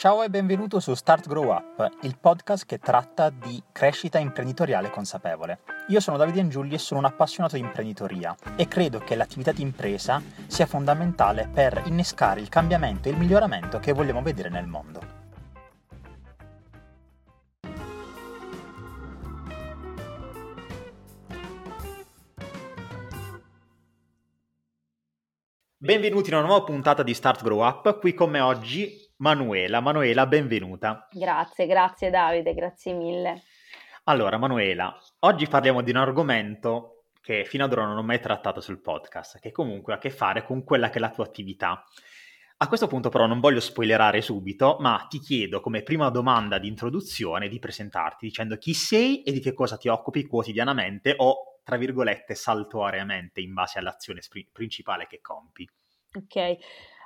Ciao e benvenuto su Start Grow Up, il podcast che tratta di crescita imprenditoriale consapevole. Io sono Davide Angiulli e sono un appassionato di imprenditoria e credo che l'attività di impresa sia fondamentale per innescare il cambiamento e il miglioramento che vogliamo vedere nel mondo. Benvenuti in una nuova puntata di Start Grow Up, qui con me oggi Manuela. Manuela, benvenuta. Grazie, grazie Davide, grazie mille. Allora, Manuela, oggi parliamo di un argomento che fino ad ora non ho mai trattato sul podcast, che comunque ha a che fare con quella che è la tua attività. A questo punto però non voglio spoilerare subito, ma ti chiedo come prima domanda di introduzione di presentarti dicendo chi sei e di che cosa ti occupi quotidianamente o, tra virgolette, saltuariamente in base all'azione principale che compi. Ok,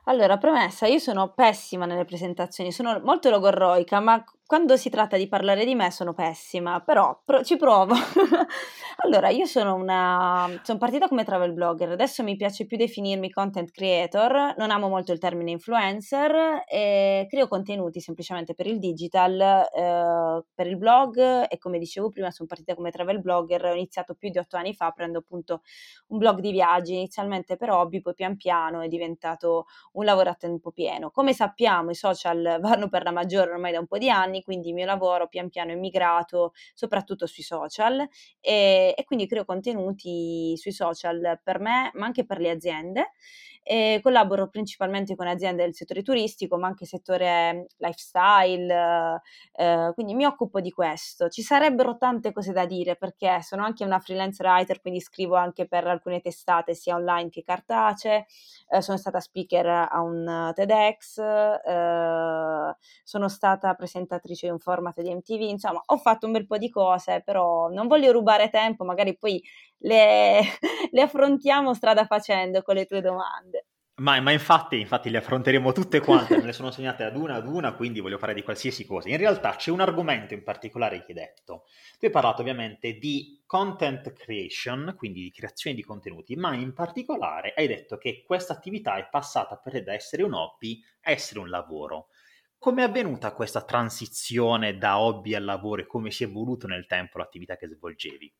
allora, premessa, io sono pessima nelle presentazioni, sono molto logorroica, ma quando si tratta di parlare di me sono pessima, però pro- ci provo. allora, io sono una. sono partita come travel blogger, adesso mi piace più definirmi content creator, non amo molto il termine influencer e creo contenuti semplicemente per il digital, eh, per il blog e come dicevo prima sono partita come travel blogger, ho iniziato più di otto anni fa, prendo appunto un blog di viaggi, inizialmente per hobby, poi pian piano è diventato un lavoro a tempo pieno. Come sappiamo i social vanno per la maggiore ormai da un po' di anni anni, quindi il mio lavoro pian piano è migrato soprattutto sui social e, e quindi creo contenuti sui social per me, ma anche per le aziende e collaboro principalmente con aziende del settore turistico, ma anche settore lifestyle, eh, quindi mi occupo di questo. Ci sarebbero tante cose da dire perché sono anche una freelance writer, quindi scrivo anche per alcune testate sia online che cartacee, eh, sono stata speaker a un TEDx, eh, sono stata presentatrice di un format di MTV, insomma ho fatto un bel po' di cose, però non voglio rubare tempo, magari poi le, le affrontiamo strada facendo con le tue domande. Ma, ma, infatti, infatti le affronteremo tutte quante, me le sono segnate ad una ad una, quindi voglio fare di qualsiasi cosa. In realtà c'è un argomento in particolare che hai detto. Tu hai parlato ovviamente di content creation, quindi di creazione di contenuti, ma in particolare hai detto che questa attività è passata per da essere un hobby a essere un lavoro. Come è avvenuta questa transizione da hobby al lavoro e come si è evoluto nel tempo l'attività che svolgevi?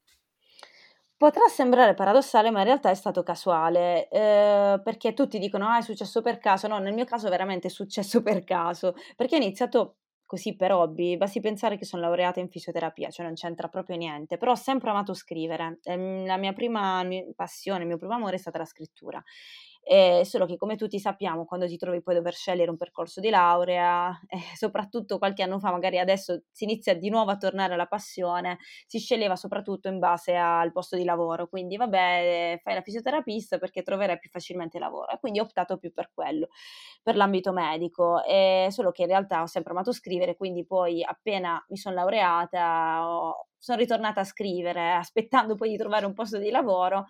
Potrà sembrare paradossale, ma in realtà è stato casuale, eh, perché tutti dicono: "Ah, è successo per caso". No, nel mio caso veramente è successo per caso, perché ho iniziato così per hobby. Basti pensare che sono laureata in fisioterapia, cioè non c'entra proprio niente, però ho sempre amato scrivere. Ehm, la mia prima passione, il mio primo amore è stata la scrittura eh, solo che come tutti sappiamo quando ti trovi poi a dover scegliere un percorso di laurea, eh, soprattutto qualche anno fa, magari adesso si inizia di nuovo a tornare alla passione, si sceglieva soprattutto in base al posto di lavoro, quindi vabbè fai la fisioterapista perché troverai più facilmente lavoro e quindi ho optato più per quello, per l'ambito medico, eh, solo che in realtà ho sempre amato scrivere, quindi poi appena mi sono laureata ho, sono ritornata a scrivere aspettando poi di trovare un posto di lavoro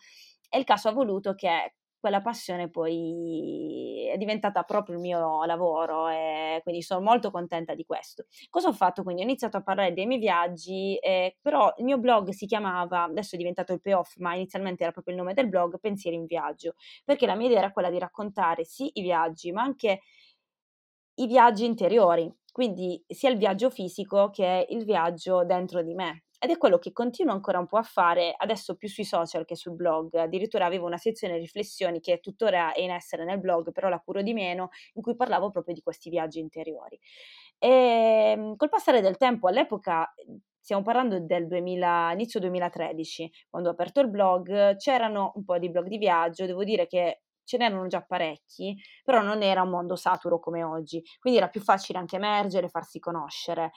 e il caso ha voluto che quella passione poi è diventata proprio il mio lavoro e quindi sono molto contenta di questo. Cosa ho fatto? Quindi ho iniziato a parlare dei miei viaggi, eh, però il mio blog si chiamava, adesso è diventato il payoff, ma inizialmente era proprio il nome del blog, Pensieri in viaggio, perché la mia idea era quella di raccontare sì i viaggi, ma anche i viaggi interiori, quindi sia il viaggio fisico che il viaggio dentro di me, ed è quello che continuo ancora un po' a fare adesso più sui social che sul blog. Addirittura avevo una sezione riflessioni che tuttora è in essere nel blog, però la curo di meno, in cui parlavo proprio di questi viaggi interiori. E ehm, col passare del tempo, all'epoca stiamo parlando del 2000, inizio 2013, quando ho aperto il blog, c'erano un po' di blog di viaggio, devo dire che ce n'erano già parecchi, però non era un mondo saturo come oggi, quindi era più facile anche emergere, farsi conoscere.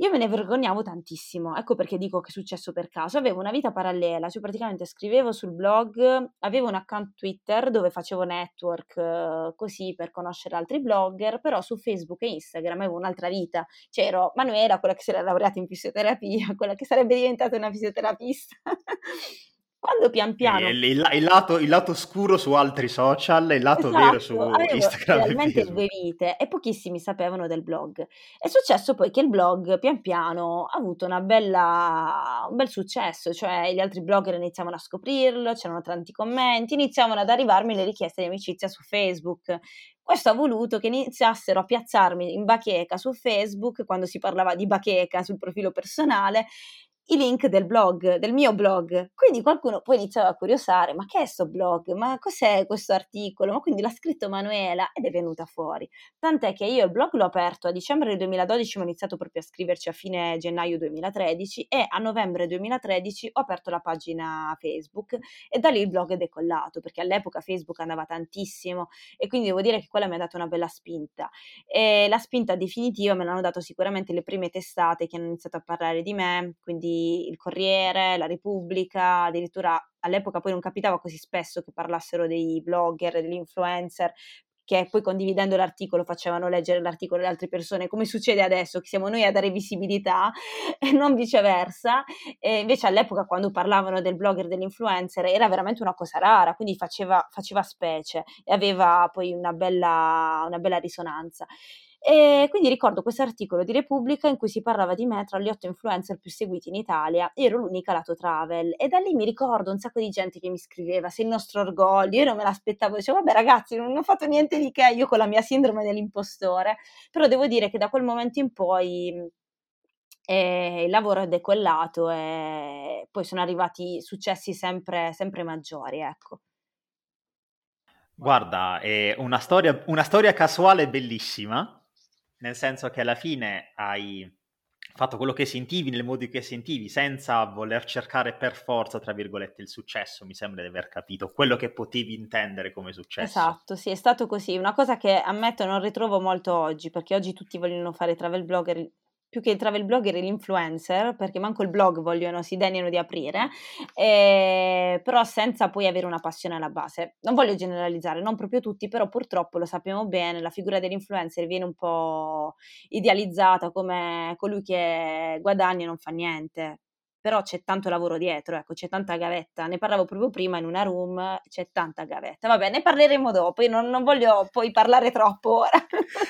Io me ne vergognavo tantissimo, ecco perché dico che è successo per caso. Avevo una vita parallela, cioè praticamente scrivevo sul blog, avevo un account Twitter dove facevo network eh, così per conoscere altri blogger, però su Facebook e Instagram avevo un'altra vita. Cioè ero Manuela, quella che si era laureata in fisioterapia, quella che sarebbe diventata una fisioterapista. Quando pian piano... Il, il, il, lato, il, lato, scuro su altri social il lato esatto, vero su Instagram. Realmente due vite e pochissimi sapevano del blog. È successo poi che il blog pian piano ha avuto bella, un bel successo, cioè gli altri blogger iniziavano a scoprirlo, c'erano tanti commenti, iniziavano ad arrivarmi le richieste di amicizia su Facebook. Questo ha voluto che iniziassero a piazzarmi in bacheca su Facebook quando si parlava di bacheca sul profilo personale i link del blog, del mio blog. Quindi qualcuno poi iniziava a curiosare, ma che è sto blog? Ma cos'è questo articolo? Ma quindi l'ha scritto Manuela ed è venuta fuori. Tant'è che io il blog l'ho aperto a dicembre del 2012, ma ho iniziato proprio a scriverci a fine gennaio 2013 e a novembre 2013 ho aperto la pagina Facebook e da lì il blog è decollato, perché all'epoca Facebook andava tantissimo e quindi devo dire che quella mi ha dato una bella spinta. E la spinta definitiva me l'hanno dato sicuramente le prime testate che hanno iniziato a parlare di me, quindi il Corriere, la Repubblica, addirittura all'epoca poi non capitava così spesso che parlassero dei blogger, degli influencer, che poi condividendo l'articolo facevano leggere l'articolo alle altre persone, come succede adesso, che siamo noi a dare visibilità e non viceversa. E invece all'epoca quando parlavano del blogger, dell'influencer, era veramente una cosa rara, quindi faceva, faceva specie e aveva poi una bella, una bella risonanza. E quindi ricordo questo articolo di Repubblica in cui si parlava di me tra gli otto influencer più seguiti in Italia. Ero l'unica lato travel e da lì mi ricordo un sacco di gente che mi scriveva: Sei il nostro orgoglio. Io non me l'aspettavo, dicevo: Vabbè, ragazzi, non ho fatto niente di che io con la mia sindrome dell'impostore. Però devo dire che da quel momento in poi eh, il lavoro è decollato e poi sono arrivati successi sempre, sempre maggiori. Ecco. Guarda, è una storia, una storia casuale bellissima nel senso che alla fine hai fatto quello che sentivi nel modo che sentivi, senza voler cercare per forza, tra virgolette, il successo, mi sembra di aver capito, quello che potevi intendere come successo. Esatto, sì, è stato così, una cosa che ammetto non ritrovo molto oggi, perché oggi tutti vogliono fare travel blogger più che il travel blogger e l'influencer, perché manco il blog vogliono, si degnano di aprire, eh, però senza poi avere una passione alla base. Non voglio generalizzare, non proprio tutti, però purtroppo lo sappiamo bene, la figura dell'influencer viene un po' idealizzata come colui che guadagna e non fa niente però c'è tanto lavoro dietro, ecco, c'è tanta gavetta. Ne parlavo proprio prima in una room, c'è tanta gavetta. Vabbè, ne parleremo dopo, io non, non voglio poi parlare troppo ora.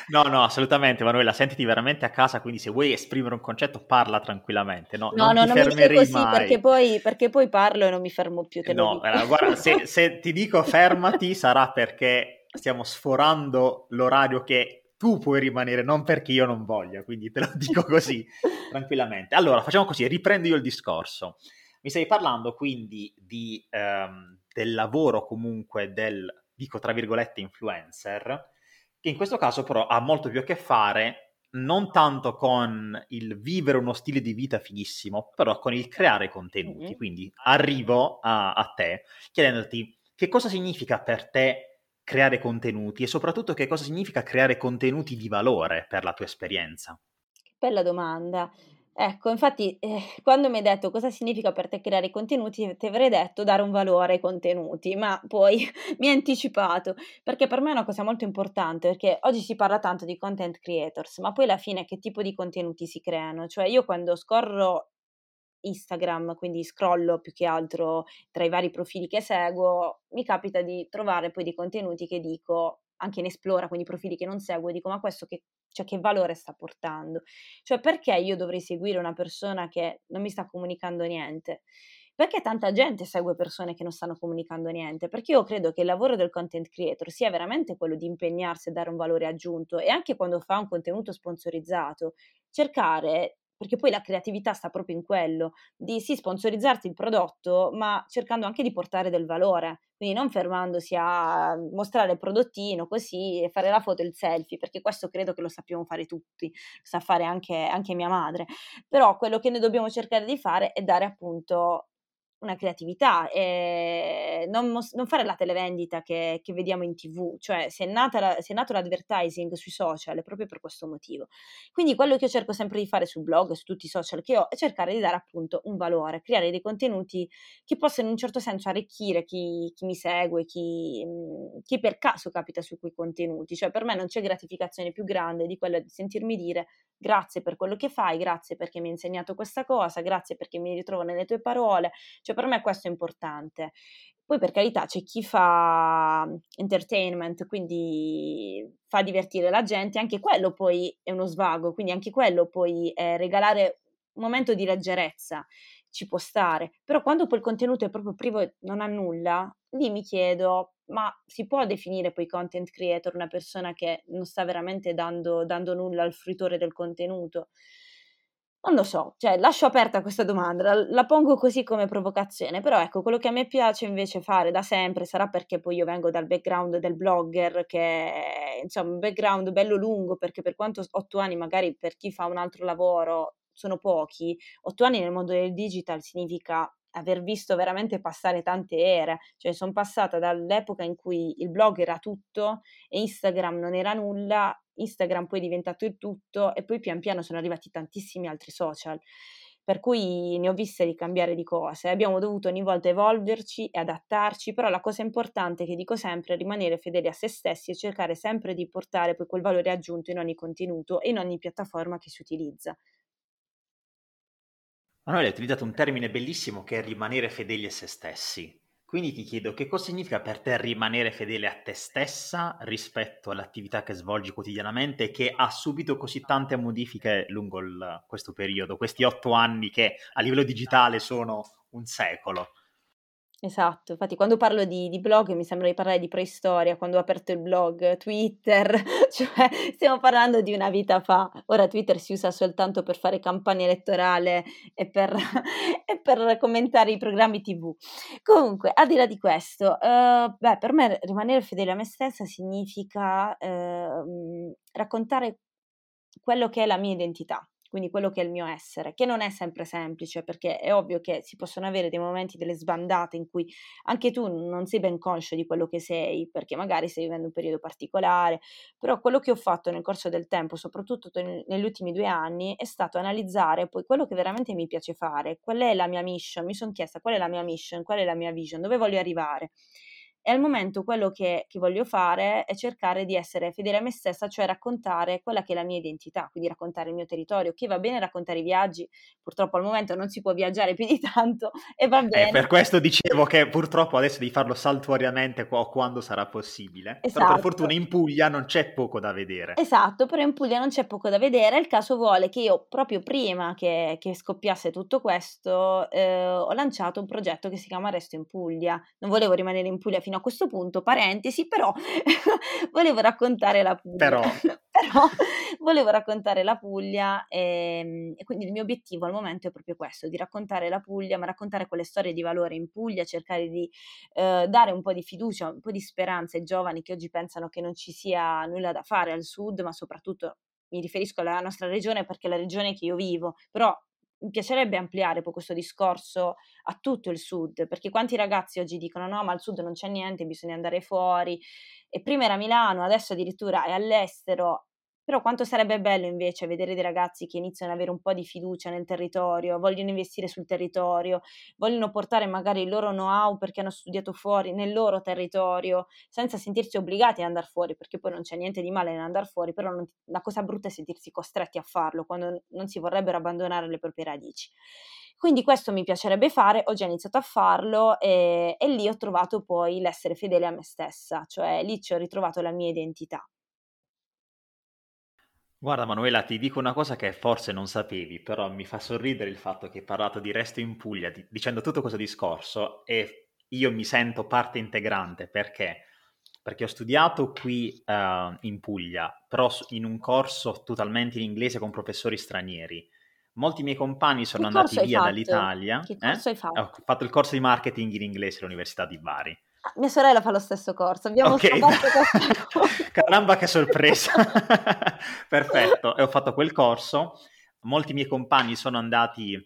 no, no, assolutamente, Manuela, sentiti veramente a casa, quindi se vuoi esprimere un concetto parla tranquillamente, no? No, non no, non mi dire così, perché poi, perché poi, parlo e non mi fermo più, No, allora, guarda, se, se ti dico fermati sarà perché stiamo sforando l'orario che tu puoi rimanere, non perché io non voglia, quindi te lo dico così tranquillamente. Allora, facciamo così, riprendo io il discorso. Mi stai parlando quindi di, um, del lavoro comunque del, dico tra virgolette, influencer, che in questo caso però ha molto più a che fare non tanto con il vivere uno stile di vita fighissimo, però con il creare contenuti. Quindi arrivo a, a te chiedendoti che cosa significa per te creare contenuti e soprattutto che cosa significa creare contenuti di valore per la tua esperienza? Bella domanda. Ecco, infatti, eh, quando mi hai detto cosa significa per te creare contenuti, ti avrei detto dare un valore ai contenuti, ma poi mi hai anticipato, perché per me è una cosa molto importante, perché oggi si parla tanto di content creators, ma poi alla fine che tipo di contenuti si creano? Cioè io quando scorro Instagram, quindi scrollo più che altro tra i vari profili che seguo, mi capita di trovare poi dei contenuti che dico anche in Esplora, quindi profili che non seguo, dico ma questo che, cioè, che valore sta portando? Cioè perché io dovrei seguire una persona che non mi sta comunicando niente? Perché tanta gente segue persone che non stanno comunicando niente? Perché io credo che il lavoro del content creator sia veramente quello di impegnarsi a dare un valore aggiunto e anche quando fa un contenuto sponsorizzato, cercare perché poi la creatività sta proprio in quello, di sì sponsorizzarti il prodotto, ma cercando anche di portare del valore, quindi non fermandosi a mostrare il prodottino così e fare la foto e il selfie, perché questo credo che lo sappiamo fare tutti, lo sa fare anche, anche mia madre, però quello che noi dobbiamo cercare di fare è dare appunto una creatività e non, mos- non, fare la televendita che, che, vediamo in tv, cioè se è, la, se è, nato l'advertising sui social è proprio per questo motivo. Quindi quello che io cerco sempre di fare sul blog, su tutti i social che ho, è cercare di dare appunto un valore, creare dei contenuti che possano in un certo senso arricchire chi, chi mi segue, chi, mhmm, chi, per caso capita su quei contenuti, cioè per me non c'è gratificazione più grande di quella di sentirmi dire grazie per quello che fai, grazie perché mi hai insegnato questa cosa, grazie perché mi ritrovo nelle tue parole, cioè per me questo è importante. Poi per carità c'è chi fa entertainment, quindi fa divertire la gente, anche quello poi è uno svago, quindi anche quello poi è regalare un momento di leggerezza, ci può stare. Però quando poi il contenuto è proprio privo e non ha nulla, lì mi chiedo, ma si può definire poi content creator una persona che non sta veramente dando, dando nulla al fruitore del contenuto? Non lo so, cioè lascio aperta questa domanda, la, la, pongo così come provocazione, però ecco, quello che a me piace invece fare da sempre sarà perché poi io vengo dal background del blogger, che è insomma un background bello lungo, perché per quanto otto anni magari per chi fa un altro lavoro sono pochi, otto anni nel mondo del digital significa aver visto veramente passare tante ere, cioè sono passata dall'epoca in cui il blog era tutto e Instagram non era nulla, Instagram poi è diventato il tutto e poi pian piano sono arrivati tantissimi altri social. Per cui ne ho viste di cambiare di cose, abbiamo dovuto ogni volta evolverci e adattarci, però la cosa importante che dico sempre è rimanere fedeli a se stessi e cercare sempre di portare poi quel valore aggiunto in ogni contenuto e in ogni piattaforma che si utilizza. Manuele, hai utilizzato un termine bellissimo che è rimanere fedeli a se stessi. Quindi ti chiedo che cosa significa per te rimanere fedele a te stessa rispetto all'attività che svolgi quotidianamente che ha subito così tante modifiche lungo il, questo periodo, questi otto anni che a livello digitale sono un secolo. Esatto, infatti quando parlo di, di, blog mi sembra di parlare di preistoria, quando ho aperto il blog, Twitter, cioè stiamo parlando di una vita fa. Ora Twitter si usa soltanto per fare campagna elettorale e per, e per commentare i programmi tv. Comunque, al di là di questo, uh, beh, per me rimanere fedele a me stessa significa uh, raccontare quello che è la mia identità quindi quello che è il mio essere, che non è sempre semplice perché è ovvio che si possono avere dei momenti, delle sbandate in cui anche tu non sei ben conscio di quello che sei, perché magari stai vivendo un periodo particolare, però quello che ho fatto nel corso del tempo, soprattutto negli ultimi due anni, è stato analizzare poi quello che veramente mi piace fare, qual è la mia mission, mi sono chiesta qual è la mia mission, qual è la mia vision, dove voglio arrivare. E al momento quello che, che, voglio fare è cercare di essere fedele a me stessa, cioè raccontare quella che è la mia identità, quindi raccontare il mio territorio, che va bene raccontare i viaggi, purtroppo al momento non si può viaggiare più di tanto e va bene. Eh, per questo dicevo che purtroppo adesso devi farlo saltuariamente quando sarà possibile, esatto. però per esatto. fortuna in Puglia non c'è poco da vedere. Esatto, però in Puglia non c'è poco da vedere, il caso vuole che io proprio prima che, che scoppiasse tutto questo eh, ho lanciato un progetto che si chiama Resto in Puglia, non volevo rimanere in Puglia fino a questo punto, parentesi, però volevo raccontare la Puglia. Però. però volevo raccontare la Puglia e, ehm, e, quindi il mio obiettivo al momento è proprio questo, di raccontare la Puglia, ma raccontare quelle storie di valore in Puglia, cercare di eh, dare un po' di fiducia, un po' di speranza ai giovani che oggi pensano che non ci sia nulla da fare al sud, ma soprattutto mi riferisco alla nostra regione perché è la regione che io vivo, però mi piacerebbe ampliare poi questo discorso a tutto il sud, perché quanti ragazzi oggi dicono no, ma al sud non c'è niente, bisogna andare fuori, e prima era Milano, adesso addirittura è all'estero, però quanto sarebbe bello invece vedere dei ragazzi che iniziano ad avere un po' di fiducia nel territorio, vogliono investire sul territorio, vogliono portare magari il loro know-how perché hanno studiato fuori nel loro territorio, senza sentirsi obbligati ad andare fuori, perché poi non c'è niente di male nell'andare fuori, però non, la cosa brutta è sentirsi costretti a farlo quando non si vorrebbero abbandonare le proprie radici. Quindi questo mi piacerebbe fare, ho già iniziato a farlo e, e lì ho trovato poi l'essere fedele a me stessa, cioè lì ci ho ritrovato la mia identità. Guarda Manuela, ti dico una cosa che forse non sapevi, però mi fa sorridere il fatto che hai parlato di Resto in Puglia, di- dicendo tutto questo discorso e io mi sento parte integrante perché? Perché ho studiato qui uh, in Puglia, però in un corso totalmente in inglese con professori stranieri. Molti miei compagni sono che andati via dall'Italia. Che corso eh? hai fatto? Ho fatto il corso di marketing in inglese all'Università di Bari. Mia sorella fa lo stesso corso, abbiamo okay. Caramba che sorpresa! Perfetto, e ho fatto quel corso. Molti miei compagni sono andati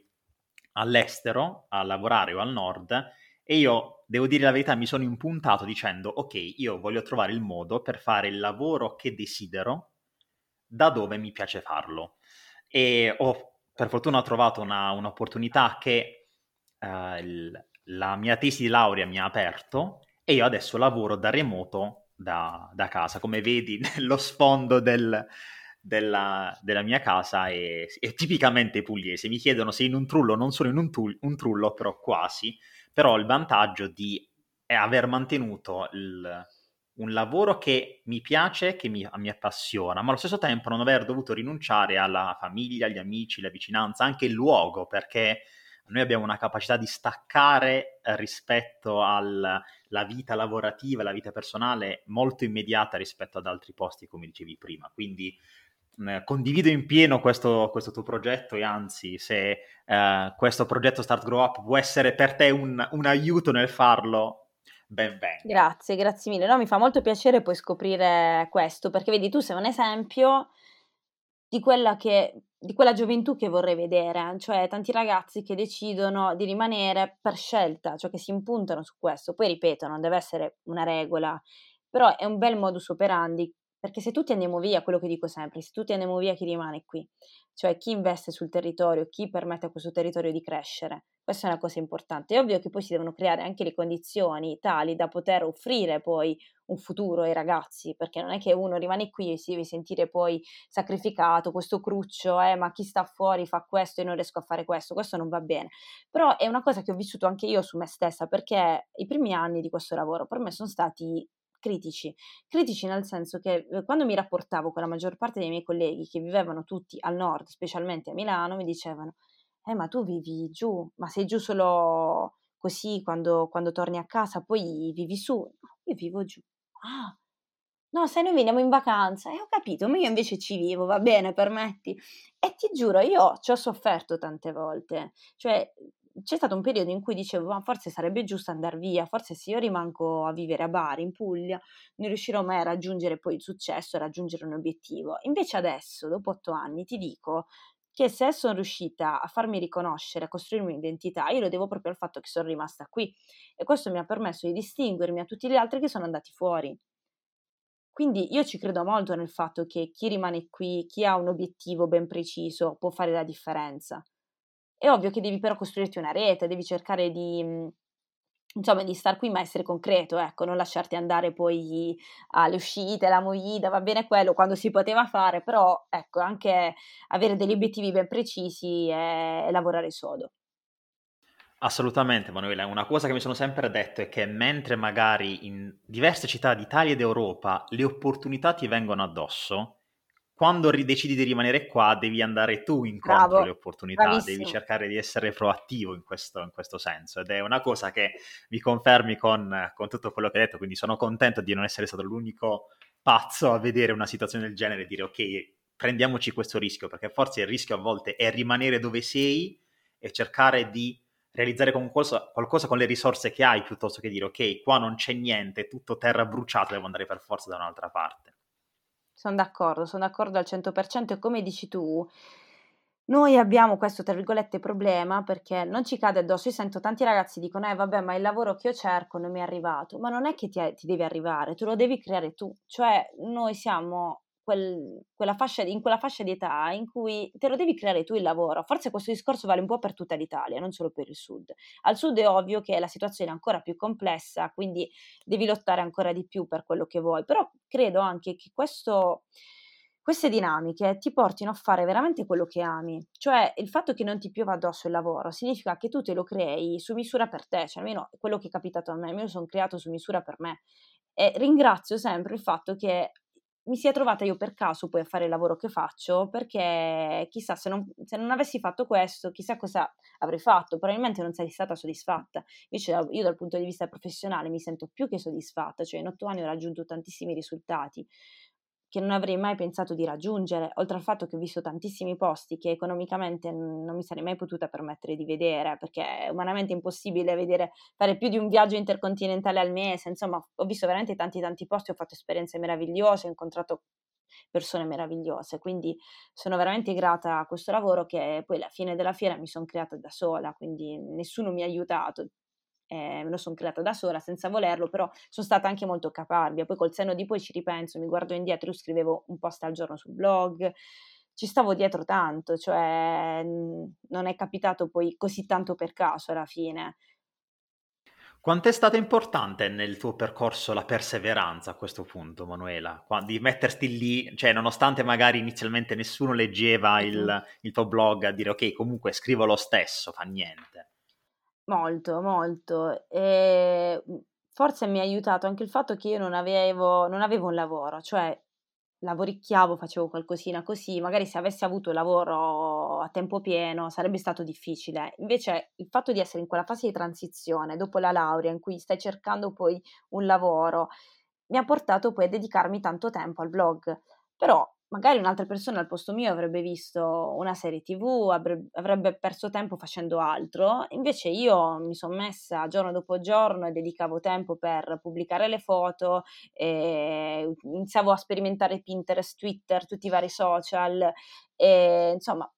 all'estero a lavorare o al nord e io, devo dire la verità, mi sono impuntato dicendo ok, io voglio trovare il modo per fare il lavoro che desidero da dove mi piace farlo. E ho, per fortuna ho trovato una, un'opportunità che uh, il, la mia tesi di laurea mi ha aperto e io adesso lavoro da remoto da, da casa, come vedi nello sfondo del, della, della mia casa è, è, tipicamente pugliese. Mi chiedono se in un trullo non sono in un, tu, un trullo, però quasi. Però il vantaggio di aver mantenuto il, un lavoro che mi piace, che mi, mi, appassiona, ma allo stesso tempo non aver dovuto rinunciare alla famiglia, agli amici, la vicinanza, anche il luogo, perché noi abbiamo una capacità di staccare eh, rispetto alla vita lavorativa, la vita personale molto immediata rispetto ad altri posti, come dicevi prima. Quindi eh, condivido in pieno questo, questo, tuo progetto e anzi se eh, questo progetto Start Grow Up può essere per te un, un aiuto nel farlo, ben venga. Grazie, grazie mille. No, mi fa molto piacere poi scoprire questo perché vedi tu sei un esempio di quella, che, di quella gioventù che vorrei vedere, cioè tanti ragazzi che decidono di rimanere per scelta, cioè che si impuntano su questo. Poi ripeto, non deve essere una regola, però è un bel modus operandi perché se tutti andiamo via, quello che dico sempre, se tutti andiamo via, chi rimane qui? Cioè chi investe sul territorio, chi permette a questo territorio di crescere? Questa è una cosa importante. È ovvio che poi si devono creare anche le condizioni tali da poter offrire poi un futuro ai ragazzi, perché non è che uno rimane qui e si deve sentire poi sacrificato, questo cruccio, eh, ma chi sta fuori fa questo e non riesco a fare questo, questo non va bene. Però è una cosa che ho vissuto anche io su me stessa, perché i primi anni di questo lavoro per me sono stati critici. Critici nel senso che eh, quando mi rapportavo con la maggior parte dei miei colleghi che vivevano tutti al nord, specialmente a Milano, mi dicevano, eh ma tu vivi giù, ma sei giù solo così quando, quando torni a casa, poi vivi su. Io vivo giù. Ah, no, se noi veniamo in vacanza, e eh, ho capito, ma io invece ci vivo, va bene, permetti. E ti giuro, io ci ho sofferto tante volte, cioè c'è stato un periodo in cui dicevo, ma forse sarebbe giusto andare via, forse se io rimango a vivere a Bari, in Puglia, non riuscirò mai a raggiungere poi il successo, a raggiungere un obiettivo. Invece adesso, dopo otto anni, ti dico che se sono riuscita a farmi riconoscere, a costruirmi un'identità, io lo devo proprio al fatto che sono rimasta qui e questo mi ha permesso di distinguermi a tutti gli altri che sono andati fuori. Quindi io ci credo molto nel fatto che chi rimane qui, chi ha un obiettivo ben preciso, può fare la differenza. È ovvio che devi però costruirti una rete, devi cercare di, mhmm, insomma, di star qui ma essere concreto, ecco, non lasciarti andare poi alle uscite, alla movida, va bene quello quando si poteva fare, però ecco, anche avere degli obiettivi ben precisi e, e lavorare sodo. Assolutamente, Manuela. Una cosa che mi sono sempre detto è che mentre magari in diverse città d'Italia ed Europa le opportunità ti vengono addosso, quando decidi di rimanere qua devi andare tu incontro Bravo, alle opportunità, bravissimo. devi cercare di essere proattivo in questo, in questo, senso ed è una cosa che mi confermi con, con, tutto quello che hai detto, quindi sono contento di non essere stato l'unico pazzo a vedere una situazione del genere e dire ok, prendiamoci questo rischio, perché forse il rischio a volte è rimanere dove sei e cercare di realizzare qualcosa, qualcosa con le risorse che hai piuttosto che dire ok, qua non c'è niente, è tutto terra bruciata, devo andare per forza da un'altra parte. Sono d'accordo, sono d'accordo al 100% e come dici tu, noi abbiamo questo, tra virgolette, problema perché non ci cade addosso. Io sento tanti ragazzi dicono, eh vabbè, ma il lavoro che io cerco non mi è arrivato. Ma non è che ti, ti deve arrivare, tu lo devi creare tu. Cioè, noi siamo quel, quella fascia, in quella fascia di età in cui te lo devi creare tu il lavoro. Forse questo discorso vale un po' per tutta l'Italia, non solo per il sud. Al sud è ovvio che la situazione è ancora più complessa, quindi devi lottare ancora di più per quello che vuoi, però credo anche che questo queste dinamiche ti portino a fare veramente quello che ami. Cioè, il fatto che non ti piova addosso il lavoro significa che tu te lo crei su misura per te, cioè almeno quello che è capitato a me, io sono creato su misura per me. E ringrazio sempre il fatto che mi sia trovata io per caso poi a fare il lavoro che faccio, perché chissà se non, se non, avessi fatto questo, chissà cosa avrei fatto, probabilmente non sarei stata soddisfatta. Invece io dal punto di vista professionale mi sento più che soddisfatta, cioè in otto anni ho raggiunto tantissimi risultati che non avrei mai pensato di raggiungere, oltre al fatto che ho visto tantissimi posti che economicamente non mi sarei mai potuta permettere di vedere, perché è umanamente impossibile vedere, fare più di un viaggio intercontinentale al mese, insomma ho visto veramente tanti tanti posti, ho fatto esperienze meravigliose, ho incontrato persone meravigliose, quindi sono veramente grata a questo lavoro che poi alla fine della fiera mi sono creata da sola, quindi nessuno mi ha aiutato, eh, me lo sono creata da sola senza volerlo, però sono stata anche molto caparbia. Poi col senno di poi ci ripenso, mi guardo indietro, io scrivevo un post al giorno sul blog, ci stavo dietro tanto, cioè non è capitato poi così tanto per caso alla fine. Quanto è stata importante nel tuo percorso la perseveranza a questo punto, Manuela? Di metterti lì, cioè nonostante magari inizialmente nessuno leggeva il, il tuo blog, a dire ok, comunque scrivo lo stesso, fa niente. Molto, molto. E mhmm, forse mi ha aiutato anche il fatto che io non avevo, non avevo un lavoro, cioè lavoricchiavo, facevo qualcosina così, magari se avessi avuto lavoro a tempo pieno sarebbe stato difficile. Invece il fatto di essere in quella fase di transizione, dopo la laurea, in cui stai cercando poi un lavoro, mi ha portato poi a dedicarmi tanto tempo al blog. Però magari un'altra persona al posto mio avrebbe visto una serie tv, avrebbe perso tempo facendo altro, invece io mi sono messa giorno dopo giorno e dedicavo tempo per pubblicare le foto, iniziavo a sperimentare Pinterest, Twitter, tutti i vari social, e, insomma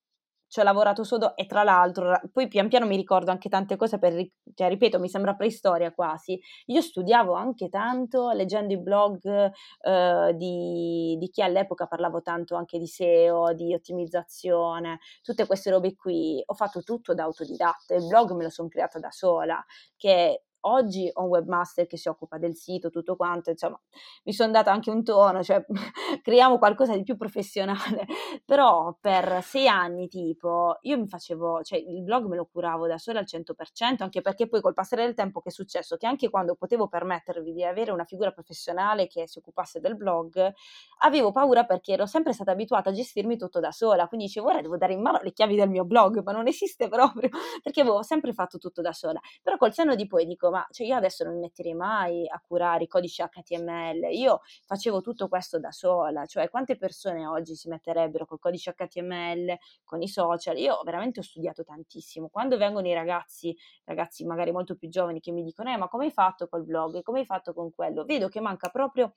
ci ho lavorato sodo e tra l'altro, poi pian piano mi ricordo anche tante cose per, cioè, ripeto, mi sembra preistoria quasi. Io studiavo anche tanto leggendo i blog eh, di, di, chi all'epoca parlavo tanto anche di SEO, di ottimizzazione, tutte queste robe qui. Ho fatto tutto da autodidatta, il blog me lo sono creato da sola, che Oggi ho un webmaster che si occupa del sito, tutto quanto, insomma, mi sono data anche un tono, cioè creiamo qualcosa di più professionale, però per sei anni tipo io mi facevo, cioè il blog me lo curavo da sola al 100%, anche perché poi col passare del tempo che è successo, che anche quando potevo permettervi di avere una figura professionale che si occupasse del blog, avevo paura perché ero sempre stata abituata a gestirmi tutto da sola, quindi dicevo ora devo dare in mano le chiavi del mio blog, ma non esiste proprio, perché avevo sempre fatto tutto da sola, però col senno di poi dico ma cioè io adesso non mi metterei mai a curare i codici HTML, io facevo tutto questo da sola, cioè quante persone oggi si metterebbero col codice HTML, con i social, io veramente ho studiato tantissimo, quando vengono i ragazzi, ragazzi magari molto più giovani che mi dicono eh ma come hai fatto col blog, come hai fatto con quello, vedo che manca proprio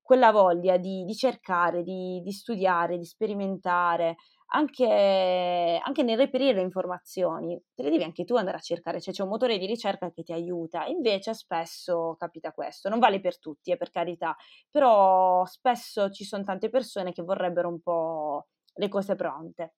quella voglia di, di cercare, di, di, studiare, di sperimentare, anche, anche, nel reperire le informazioni, te le devi anche tu andare a cercare, cioè c'è un motore di ricerca che ti aiuta, invece spesso capita questo, non vale per tutti, è eh, per carità, però spesso ci sono tante persone che vorrebbero un po' le cose pronte.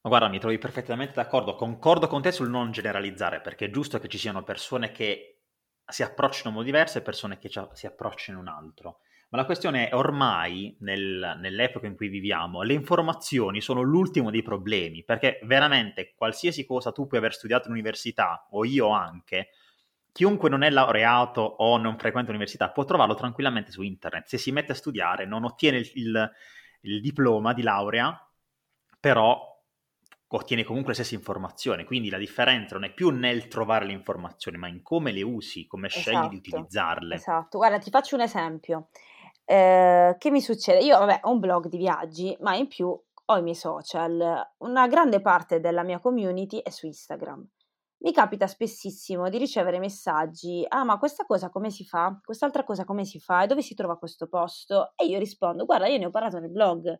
Ma guarda, mi trovi perfettamente d'accordo, concordo con te sul non generalizzare, perché è giusto che ci siano persone che si approcciano in modo diverso e persone che si approcciano in un altro. Ma la questione è ormai, nel, nell'epoca in cui viviamo, le informazioni sono l'ultimo dei problemi, perché veramente qualsiasi cosa tu puoi aver studiato all'università, o io anche, chiunque non è laureato o non frequenta l'università può trovarlo tranquillamente su internet. Se si mette a studiare, non ottiene il, il, il diploma di laurea, però ottiene comunque le stesse informazioni. Quindi la differenza non è più nel trovare le informazioni, ma in come le usi, come esatto, scegli di esatto, utilizzarle. Esatto, guarda, ti faccio un esempio. Eh, che mi succede? Io, vabbè, ho un blog di viaggi, ma in più ho i miei social. Una grande parte della mia community è su Instagram. Mi capita spessissimo di ricevere messaggi: Ah, ma questa cosa come si fa? Quest'altra cosa come si fa? E dove si trova questo posto? E io rispondo: Guarda, io ne ho parlato nel blog.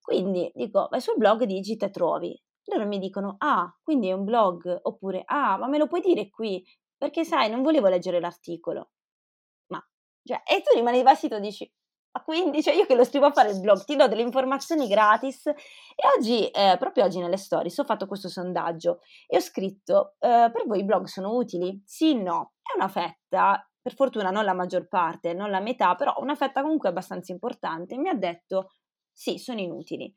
Quindi dico: Vai sul blog, digita e trovi. Loro mi dicono: Ah, quindi è un blog? Oppure: Ah, ma me lo puoi dire qui? Perché sai, non volevo leggere l'articolo. Cioè, e tu rimani basito e dici: Ma quindi, cioè, io che lo scrivo a fare il blog, ti do delle informazioni gratis. E oggi, eh, proprio oggi nelle stories, ho fatto questo sondaggio e ho scritto: eh, Per voi i blog sono utili? Sì, no. È una fetta, per fortuna non la maggior parte, non la metà, però una fetta comunque abbastanza importante. Mi ha detto: Sì, sono inutili.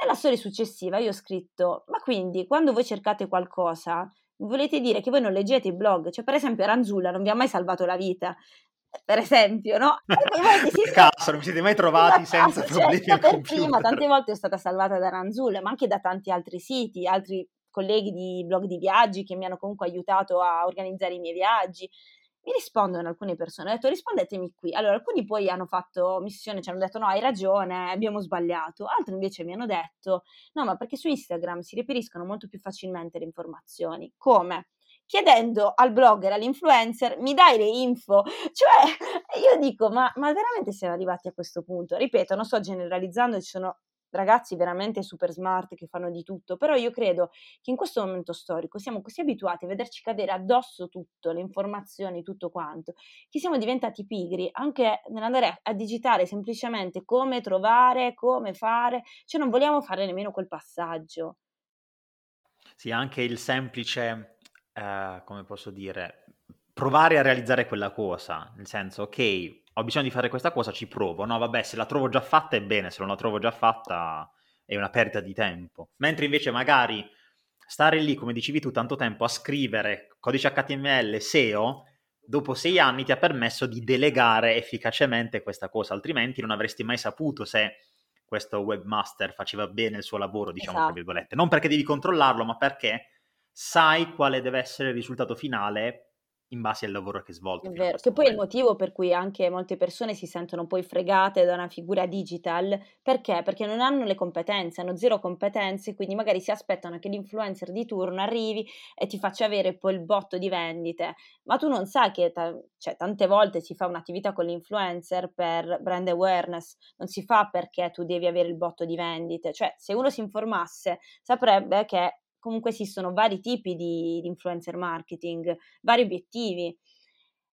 Nella storia successiva io ho scritto, ma quindi quando voi cercate qualcosa, volete dire che voi non leggete i blog? Cioè, per esempio, Ranzulla non vi ha mai salvato la vita per esempio, no? per caso, non vi siete mai trovati senza cioè, problemi al per prima, tante volte è stata salvata da Ranzulla, ma anche da tanti altri siti, altri colleghi di blog di viaggi che mi hanno comunque aiutato a organizzare i miei viaggi mi rispondono alcune persone, ho detto rispondetemi qui. Allora, alcuni poi hanno fatto missione, ci hanno detto no, hai ragione, abbiamo sbagliato. Altri invece mi hanno detto no, ma perché su Instagram si reperiscono molto più facilmente le informazioni. Come? Chiedendo al blogger, all'influencer, mi dai le info? Cioè, io dico, ma, ma veramente siamo arrivati a questo punto? Ripeto, non sto generalizzando, ci sono ragazzi veramente super smart che fanno di tutto, però io credo che in questo momento storico siamo così abituati a vederci cadere addosso tutto, le informazioni, tutto quanto, che siamo diventati pigri anche nell'andare a digitare semplicemente come trovare, come fare, cioè non vogliamo fare nemmeno quel passaggio. Sì, anche il semplice, eh, come posso dire, provare a realizzare quella cosa, nel senso, ok, ho bisogno di fare questa cosa, ci provo, no, vabbè, se la trovo già fatta è bene, se non la trovo già fatta è una perdita di tempo. Mentre invece magari stare lì, come dicevi tu, tanto tempo a scrivere codice HTML, SEO, dopo sei anni ti ha permesso di delegare efficacemente questa cosa, altrimenti non avresti mai saputo se questo webmaster faceva bene il suo lavoro, diciamo esatto. tra virgolette. Non perché devi controllarlo, ma perché sai quale deve essere il risultato finale in base al lavoro che svolto. È vero, che poi è il motivo per cui anche molte persone si sentono poi fregate da una figura digital, perché? Perché non hanno le competenze, hanno zero competenze, quindi magari si aspettano che l'influencer di turno arrivi e ti faccia avere poi il botto di vendite, ma tu non sai che ta- cioè, tante volte si fa un'attività con l'influencer per brand awareness, non si fa perché tu devi avere il botto di vendite, cioè se uno si informasse saprebbe che comunque esistono vari tipi di, di influencer marketing, vari obiettivi.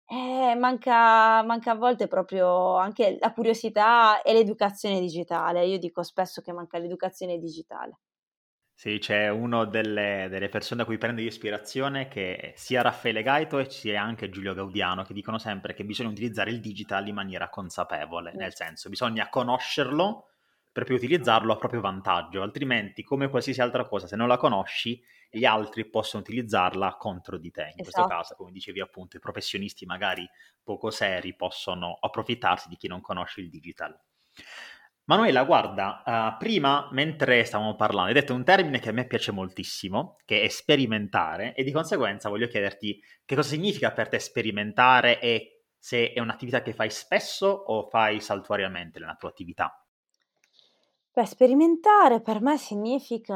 Eh, manca, manca, a volte proprio anche la curiosità e l'educazione digitale. Io dico spesso che manca l'educazione digitale. Sì, c'è una delle, delle, persone da cui prendo ispirazione che sia Raffaele Gaito e sia anche Giulio Gaudiano che dicono sempre che bisogna utilizzare il digital in maniera consapevole, nel senso bisogna conoscerlo per poi utilizzarlo a proprio vantaggio, altrimenti come qualsiasi altra cosa, se non la conosci, gli altri possono utilizzarla contro di te. In esatto. questo caso, come dicevi appunto, i professionisti magari poco seri possono approfittarsi di chi non conosce il digital. Manuela, guarda, uh, prima mentre stavamo parlando, hai detto un termine che a me piace moltissimo, che è sperimentare, e di conseguenza voglio chiederti che cosa significa per te sperimentare e se è un'attività che fai spesso o fai saltuariamente nella tua attività. Beh, sperimentare per me significa,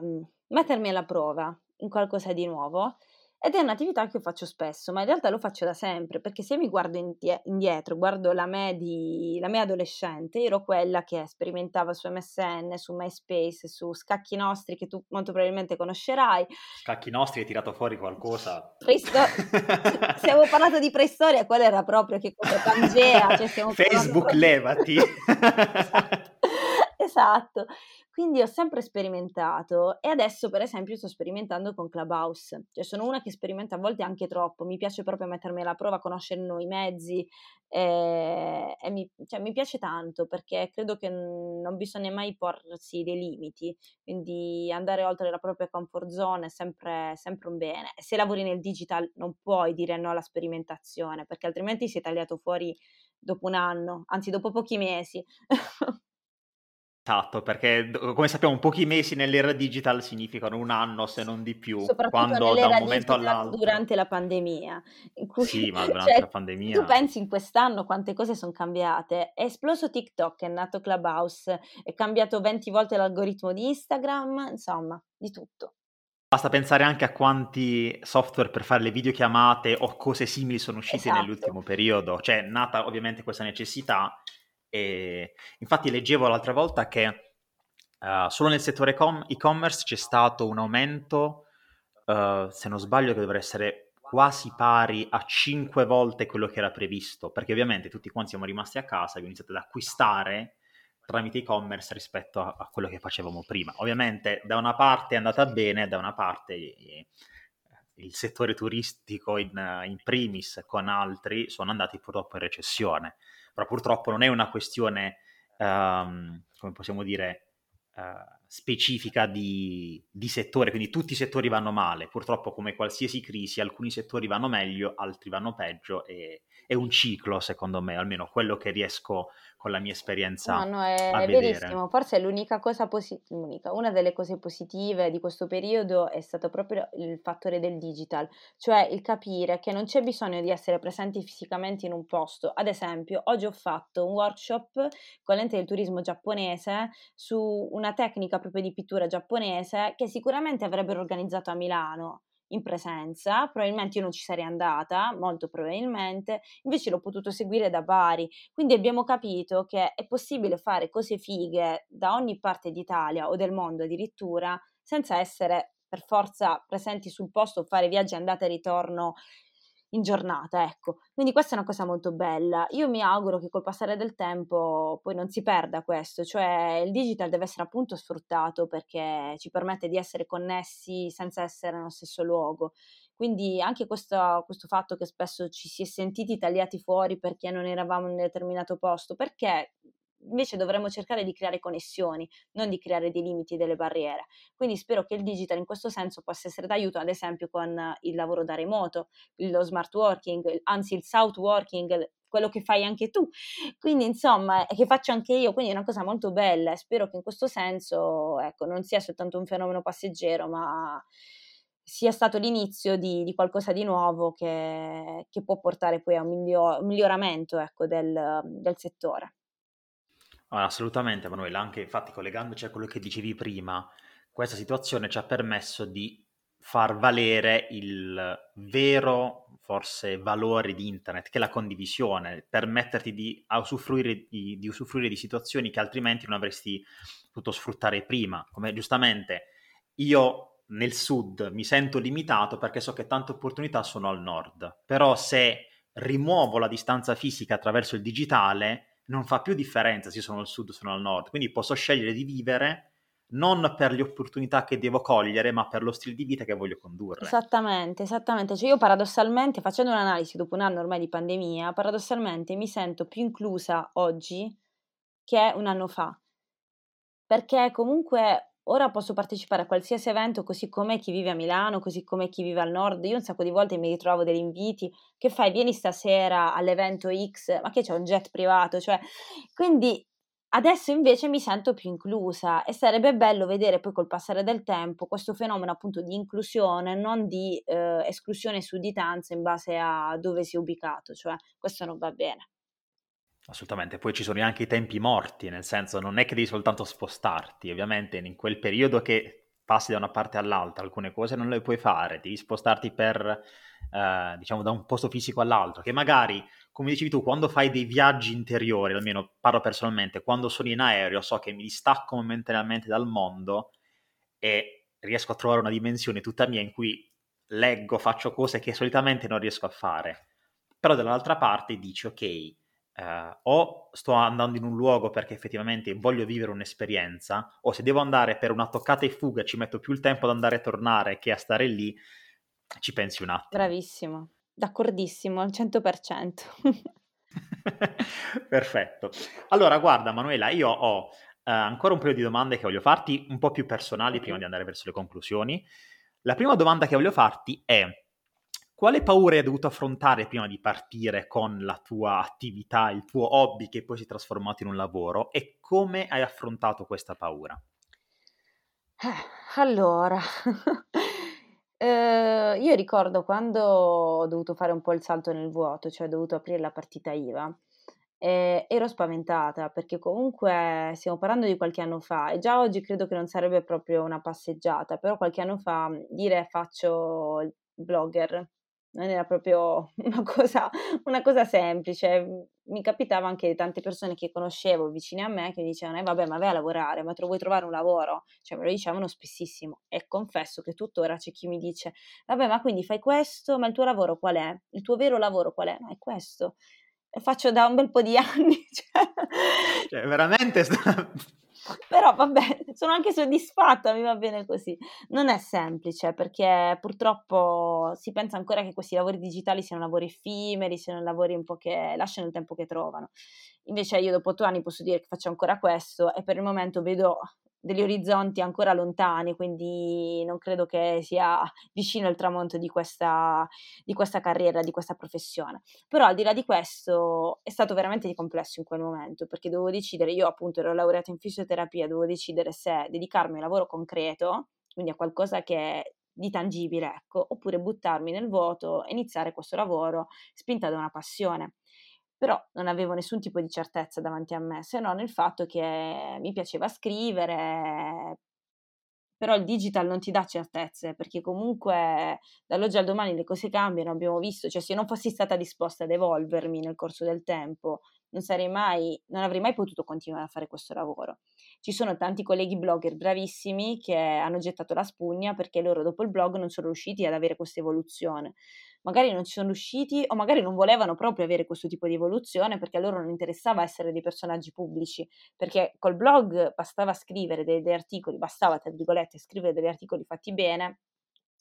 mhmm, mettermi alla prova in qualcosa di nuovo ed è un'attività che io faccio spesso, ma in realtà lo faccio da sempre, perché se mi guardo indie- indietro, guardo la me, di, la me adolescente, io ero quella che sperimentava su MSN, su MySpace, su Scacchi Nostri, che tu molto probabilmente conoscerai. Scacchi Nostri hai tirato fuori qualcosa. Preisto- se avevo parlato di preistoria, quella era proprio che cosa Pangea. Cioè Facebook, parlando... levati. esatto. Quindi ho sempre sperimentato e adesso per esempio sto sperimentando con Clubhouse, cioè sono una che sperimenta a volte anche troppo, mi piace proprio mettermi alla prova, conoscere nuovi mezzi e, e mi, cioè, mi, piace tanto perché credo che non bisogna mai porsi dei limiti, quindi andare oltre la propria comfort zone è sempre, sempre un bene. Se lavori nel digital non puoi dire no alla sperimentazione perché altrimenti sei tagliato fuori dopo un anno, anzi dopo pochi mesi. Esatto, perché come sappiamo pochi mesi nell'era digital significano un anno se non di più, quando da un momento all'altro... durante la pandemia. Cui, sì, ma durante cioè, la pandemia... Tu pensi in quest'anno quante cose sono cambiate? È esploso TikTok, è nato Clubhouse, è cambiato 20 volte l'algoritmo di Instagram, insomma, di tutto. Basta pensare anche a quanti software per fare le videochiamate o cose simili sono usciti esatto. nell'ultimo periodo. Cioè, è nata ovviamente questa necessità e infatti leggevo l'altra volta che uh, solo nel settore com- e-commerce c'è stato un aumento, uh, se non sbaglio, che dovrebbe essere quasi pari a 5 volte quello che era previsto, perché ovviamente tutti quanti siamo rimasti a casa abbiamo iniziato ad acquistare tramite e-commerce rispetto a, a, quello che facevamo prima. Ovviamente da una parte è andata bene, da una parte eh, il settore turistico in, in primis con altri sono andati purtroppo in recessione però purtroppo non è una questione, um, come possiamo dire, uh, specifica di, di, settore, quindi tutti i settori vanno male, purtroppo come qualsiasi crisi alcuni settori vanno meglio, altri vanno peggio e è un ciclo secondo me, almeno quello che riesco con la mia esperienza. No, no, è, è verissimo. Forse è l'unica cosa positiva, una delle cose positive di questo periodo è stato proprio il fattore del digital, cioè il capire che non c'è bisogno di essere presenti fisicamente in un posto. Ad esempio, oggi ho fatto un workshop con l'ente del turismo giapponese su una tecnica proprio di pittura giapponese che sicuramente avrebbero organizzato a Milano in presenza, probabilmente io non ci sarei andata, molto probabilmente, invece l'ho potuto seguire da Bari, quindi abbiamo capito che è possibile fare cose fighe da ogni parte d'Italia o del mondo addirittura, senza essere per forza presenti sul posto o fare viaggi andata e ritorno in giornata, ecco. Quindi questa è una cosa molto bella. Io mi auguro che col passare del tempo poi non si perda questo, cioè il digital deve essere appunto sfruttato perché ci permette di essere connessi senza essere nello stesso luogo. Quindi anche questo, questo fatto che spesso ci si è sentiti tagliati fuori perché non eravamo in un determinato posto, perché invece dovremmo cercare di creare connessioni, non di creare dei limiti, delle barriere. Quindi spero che il digital in questo senso possa essere d'aiuto, ad esempio con il lavoro da remoto, lo smart working, anzi il south working, quello che fai anche tu. Quindi, insomma, che faccio anche io, quindi è una cosa molto bella e spero che in questo senso, ecco, non sia soltanto un fenomeno passeggero, ma sia stato l'inizio di, di qualcosa di nuovo che, che, può portare poi a un miglioramento ecco, del, del settore. Assolutamente, Manuela, anche infatti collegandoci a quello che dicevi prima, questa situazione ci ha permesso di far valere il vero, forse, valore di internet, che è la condivisione, permetterti di usufruire di, di usufruire di situazioni che altrimenti non avresti potuto sfruttare prima. Come giustamente io nel sud mi sento limitato perché so che tante opportunità sono al nord, però se rimuovo la distanza fisica attraverso il digitale non fa più differenza se sono al sud o sono al nord, quindi posso scegliere di vivere non per le opportunità che devo cogliere, ma per lo stile di vita che voglio condurre. Esattamente, esattamente. Cioè io paradossalmente, facendo un'analisi dopo un anno ormai di pandemia, paradossalmente mi sento più inclusa oggi che un anno fa. Perché comunque ora posso partecipare a qualsiasi evento, così come chi vive a Milano, così come chi vive al nord. Io un sacco di volte mi ritrovo degli inviti, che fai? Vieni stasera all'evento X, ma che c'è un jet privato? Cioè, quindi Adesso invece mi sento più inclusa e sarebbe bello vedere poi col passare del tempo questo fenomeno appunto di inclusione, non di eh, esclusione e sudditanza in base a dove si è ubicato, cioè questo non va bene. Assolutamente, poi ci sono anche i tempi morti, nel senso non è che devi soltanto spostarti, ovviamente in quel periodo che passi da una parte all'altra, alcune cose non le puoi fare, devi spostarti per, eh, diciamo, da un posto fisico all'altro, che magari come dicevi tu, quando fai dei viaggi interiori, almeno parlo personalmente, quando sono in aereo so che mi distacco momentaneamente dal mondo e riesco a trovare una dimensione tutta mia in cui leggo, faccio cose che solitamente non riesco a fare. Però dall'altra parte dici, ok, eh, o sto andando in un luogo perché effettivamente voglio vivere un'esperienza, o se devo andare per una toccata e fuga ci metto più il tempo ad andare e tornare che a stare lì, ci pensi un attimo. Bravissimo. D'accordissimo, al 100%. Perfetto. Allora, guarda Manuela, io ho eh, ancora un paio di domande che voglio farti, un po' più personali prima di andare verso le conclusioni. La prima domanda che voglio farti è quale paura hai dovuto affrontare prima di partire con la tua attività, il tuo hobby che poi si è trasformato in un lavoro e come hai affrontato questa paura? Eh, allora, Ehm, io ricordo quando ho dovuto fare un po' il salto nel vuoto, cioè ho dovuto aprire la partita IVA, ehm, ero spaventata perché comunque stiamo parlando di qualche anno fa e già oggi credo che non sarebbe proprio una passeggiata, però qualche anno fa dire faccio il blogger non era proprio una cosa, una cosa semplice. Mi capitava anche tante persone che conoscevo vicine a me che mi dicevano: eh, vabbè, ma vai a lavorare, ma lo vuoi trovare un lavoro? Cioè, me lo dicevano spessissimo. E confesso che tuttora c'è chi mi dice: vabbè, ma quindi fai questo, ma il tuo lavoro qual è? Il tuo vero lavoro qual è? Ma è questo. E faccio da un bel po' di anni. Cioè, cioè veramente. Però vabbè, sono anche soddisfatta, mi va bene così. Non è semplice perché purtroppo si pensa ancora che questi lavori digitali siano lavori effimeri, siano lavori un po' che lasciano il tempo che trovano. Invece io dopo otto anni posso dire che faccio ancora questo e per il momento vedo degli orizzonti ancora lontani, quindi non credo che sia vicino il tramonto di questa, di questa carriera, di questa professione. Però al di là di questo è stato veramente complesso in quel momento, perché dovevo decidere, io appunto ero laureata in fisioterapia, dovevo decidere se dedicarmi a un lavoro concreto, quindi a qualcosa che è di tangibile, ecco, oppure buttarmi nel vuoto e iniziare questo lavoro spinta da una passione però non avevo nessun tipo di certezza davanti a me, se non il fatto che mi piaceva scrivere, però il digital non ti dà certezze, perché comunque dall'oggi al domani le cose cambiano, abbiamo visto, cioè se non fossi stata disposta ad evolvermi nel corso del tempo, non mai, non avrei mai potuto continuare a fare questo lavoro. Ci sono tanti colleghi blogger bravissimi che hanno gettato la spugna perché loro dopo il blog non sono riusciti ad avere questa evoluzione magari non ci sono riusciti o magari non volevano proprio avere questo tipo di evoluzione perché a loro non interessava essere dei personaggi pubblici, perché col blog bastava scrivere dei, degli articoli, bastava tra virgolette scrivere degli articoli fatti bene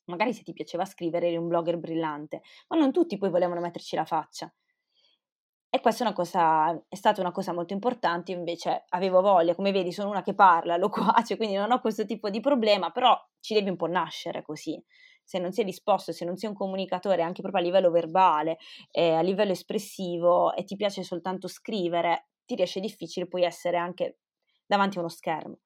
Magari se ti piaceva scrivere eri un blogger brillante, ma non tutti poi volevano metterci la faccia. E questa è, cosa, è stata una cosa molto importante, invece avevo voglia, come vedi sono una che parla, loquace, quindi non ho questo tipo di problema, però ci devi un po' nascere così. Se non sei disposto, se non sei un comunicatore anche proprio a livello verbale, eh, a livello espressivo e ti piace soltanto scrivere, ti riesce difficile poi essere anche davanti a uno schermo.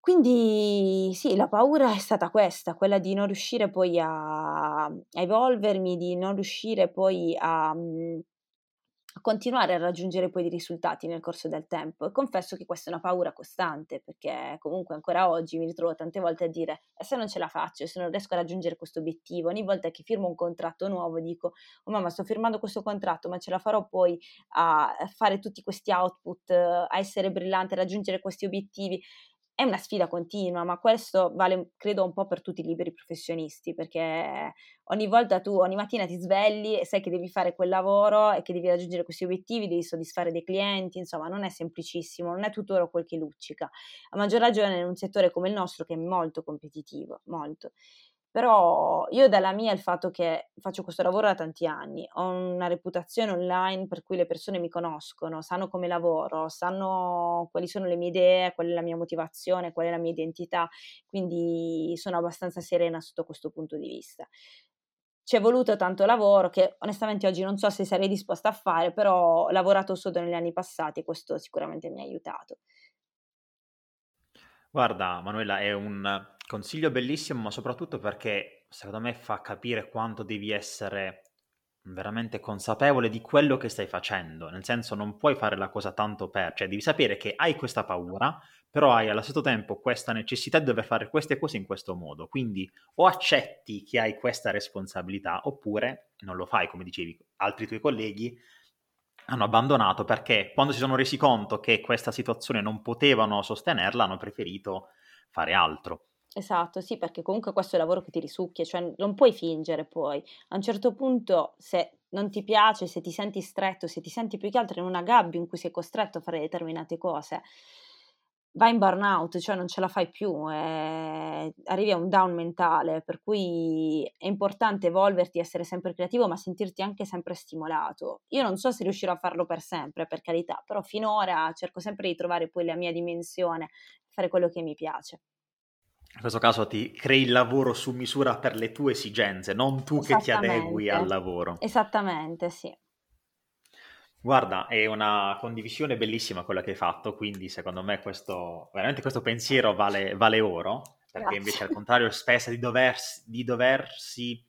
Quindi sì, la paura è stata questa, quella di non riuscire poi a, a evolvermi, di non riuscire poi a, a continuare a raggiungere poi dei risultati nel corso del tempo. E confesso che questa è una paura costante perché comunque ancora oggi mi ritrovo tante volte a dire e se non ce la faccio, se non riesco a raggiungere questo obiettivo, ogni volta che firmo un contratto nuovo dico oh mamma sto firmando questo contratto ma ce la farò poi a fare tutti questi output, a essere brillante, a raggiungere questi obiettivi è una sfida continua, ma questo vale credo un po' per tutti i liberi professionisti, perché ogni volta tu, ogni mattina ti svegli e sai che devi fare quel lavoro e che devi raggiungere questi obiettivi, devi soddisfare dei clienti, insomma non è semplicissimo, non è tutto oro quel che luccica. A maggior ragione in un settore come il nostro che è molto competitivo, molto. Però io dalla mia il fatto che faccio questo lavoro da tanti anni, ho una reputazione online per cui le persone mi conoscono, sanno come lavoro, sanno quali sono le mie idee, qual è la mia motivazione, qual è la mia identità, quindi sono abbastanza serena sotto questo punto di vista. Ci è voluto tanto lavoro che onestamente oggi non so se sarei disposta a fare, però ho lavorato solo negli anni passati e questo sicuramente mi ha aiutato. Guarda, Manuela, è un consiglio bellissimo, ma soprattutto perché secondo me fa capire quanto devi essere veramente consapevole di quello che stai facendo, nel senso non puoi fare la cosa tanto per, cioè devi sapere che hai questa paura, però hai allo stesso tempo questa necessità di dover fare queste cose in questo modo, quindi o accetti che hai questa responsabilità oppure non lo fai, come dicevi, altri tuoi colleghi hanno abbandonato perché quando si sono resi conto che questa situazione non potevano sostenerla, hanno preferito fare altro. Esatto, sì, perché comunque questo è il lavoro che ti risucchia, cioè non puoi fingere poi. A un certo punto, se non ti piace, se ti senti stretto, se ti senti più che altro in una gabbia in cui sei costretto a fare determinate cose, vai in burnout, cioè non ce la fai più, eh, arrivi a un down mentale, per cui è importante evolverti, essere sempre creativo, ma sentirti anche sempre stimolato. Io non so se riuscirò a farlo per sempre, per carità, però finora cerco sempre di trovare poi la mia dimensione, fare quello che mi piace. In questo caso ti crei il lavoro su misura per le tue esigenze, non tu che ti adegui al lavoro. Esattamente, sì. Guarda, è una condivisione bellissima quella che hai fatto, quindi secondo me questo, veramente questo pensiero vale, vale oro, perché Grazie. invece al contrario spesso di doversi, di doversi,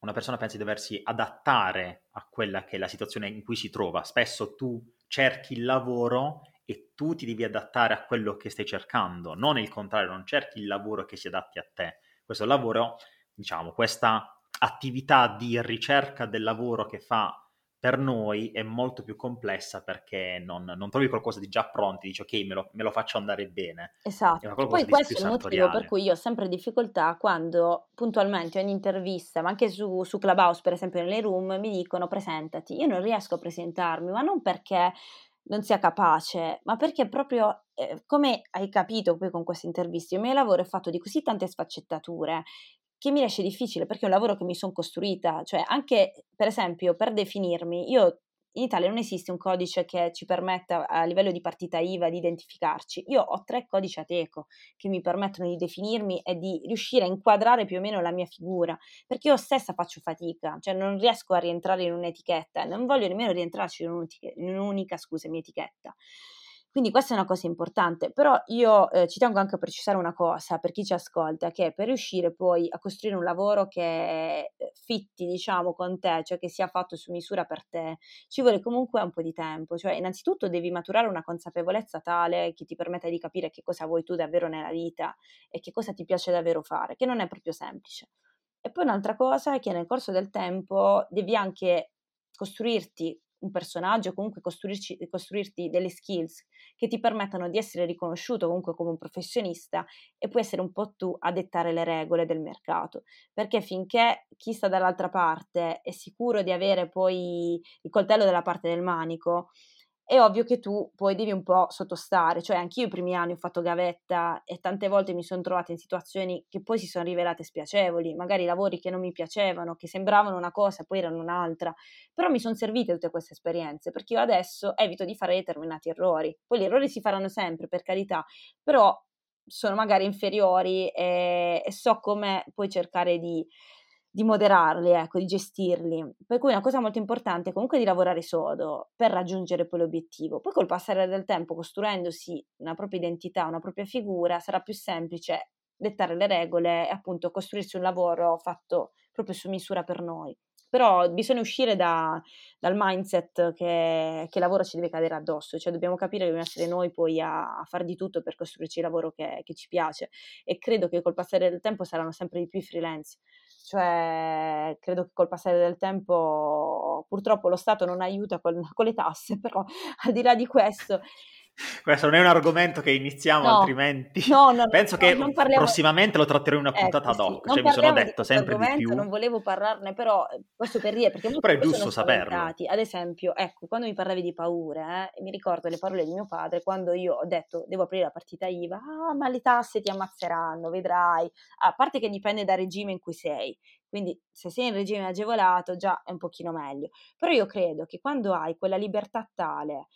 una persona pensa di doversi adattare a quella che è la situazione in cui si trova. Spesso tu cerchi il lavoro e tu ti devi adattare a quello che stai cercando, non il contrario, non cerchi il lavoro che si adatti a te. Questo lavoro, diciamo, questa attività di ricerca del lavoro che fa per noi è molto più complessa perché non, non trovi qualcosa di già pronto, dici ok, me lo, me lo faccio andare bene. Esatto. Poi questo è il motivo per cui io ho sempre difficoltà quando puntualmente ogni intervista, ma anche su, su Clubhouse, per esempio nelle room, mi dicono presentati. Io non riesco a presentarmi, ma non perché non sia capace, ma perché proprio, eh, come hai capito poi con queste interviste, il mio lavoro è fatto di così tante sfaccettature che mi riesce difficile perché è un lavoro che mi sono costruita, cioè anche per esempio per definirmi, io in Italia non esiste un codice che ci permetta a livello di partita IVA di identificarci. Io ho tre codici ATECO che mi permettono di definirmi e di riuscire a inquadrare più o meno la mia figura, perché io stessa faccio fatica, cioè non riesco a rientrare in un'etichetta non voglio nemmeno rientrarci in, un'unica, in un'unica scusami, etichetta. Quindi questa è una cosa importante, però io eh, ci tengo anche a precisare una cosa per chi ci ascolta, che per riuscire poi a costruire un lavoro che eh, fitti, diciamo, con te, cioè che sia fatto su misura per te, ci vuole comunque un po' di tempo, cioè innanzitutto devi maturare una consapevolezza tale che ti permetta di capire che cosa vuoi tu davvero nella vita e che cosa ti piace davvero fare, che non è proprio semplice. E poi un'altra cosa è che nel corso del tempo devi anche costruirti un personaggio, comunque costruirti delle skills che ti permettano di essere riconosciuto comunque come un professionista e puoi essere un po' tu a dettare le regole del mercato. Perché finché chi sta dall'altra parte è sicuro di avere poi il coltello dalla parte del manico, è ovvio che tu poi devi un po' sottostare, cioè anch'io i primi anni ho fatto gavetta e tante volte mi sono trovata in situazioni che poi si sono rivelate spiacevoli, magari lavori che non mi piacevano, che sembravano una cosa e poi erano un'altra, però mi sono servite tutte queste esperienze perché io adesso evito di fare determinati errori, poi gli errori si faranno sempre per carità, però sono magari inferiori e, e so come poi cercare di di moderarli, ecco, di gestirli. Per cui una cosa molto importante è comunque di lavorare sodo per raggiungere poi l'obiettivo. Poi col passare del tempo, costruendosi una propria identità, una propria figura, sarà più semplice dettare le regole e appunto costruirsi un lavoro fatto proprio su misura per noi. Però bisogna uscire da, dal mindset che, che, il lavoro ci deve cadere addosso, cioè dobbiamo capire che dobbiamo essere noi poi a, a fare di tutto per costruirci il lavoro che, che ci piace e credo che col passare del tempo saranno sempre di più i freelance cioè credo che col passare del tempo purtroppo lo Stato non aiuta con, con le tasse, però al di là di questo questo non è un argomento che iniziamo, no, altrimenti no, no, penso che parliamo... prossimamente lo tratterò in una ecco, puntata ecco, ad hoc. Sì. Cioè, mi sono detto di sempre di più. Non volevo parlarne, però eh, questo per dire perché però è giusto saperlo. Ad esempio, ecco, quando mi parlavi di paure, eh, mi ricordo le parole di mio padre quando io ho detto devo aprire la partita IVA. Ah, ma le tasse ti ammazzeranno, vedrai. A parte che dipende dal regime in cui sei. Quindi se sei in regime agevolato già è un pochino meglio. Però io credo che quando hai quella libertà tale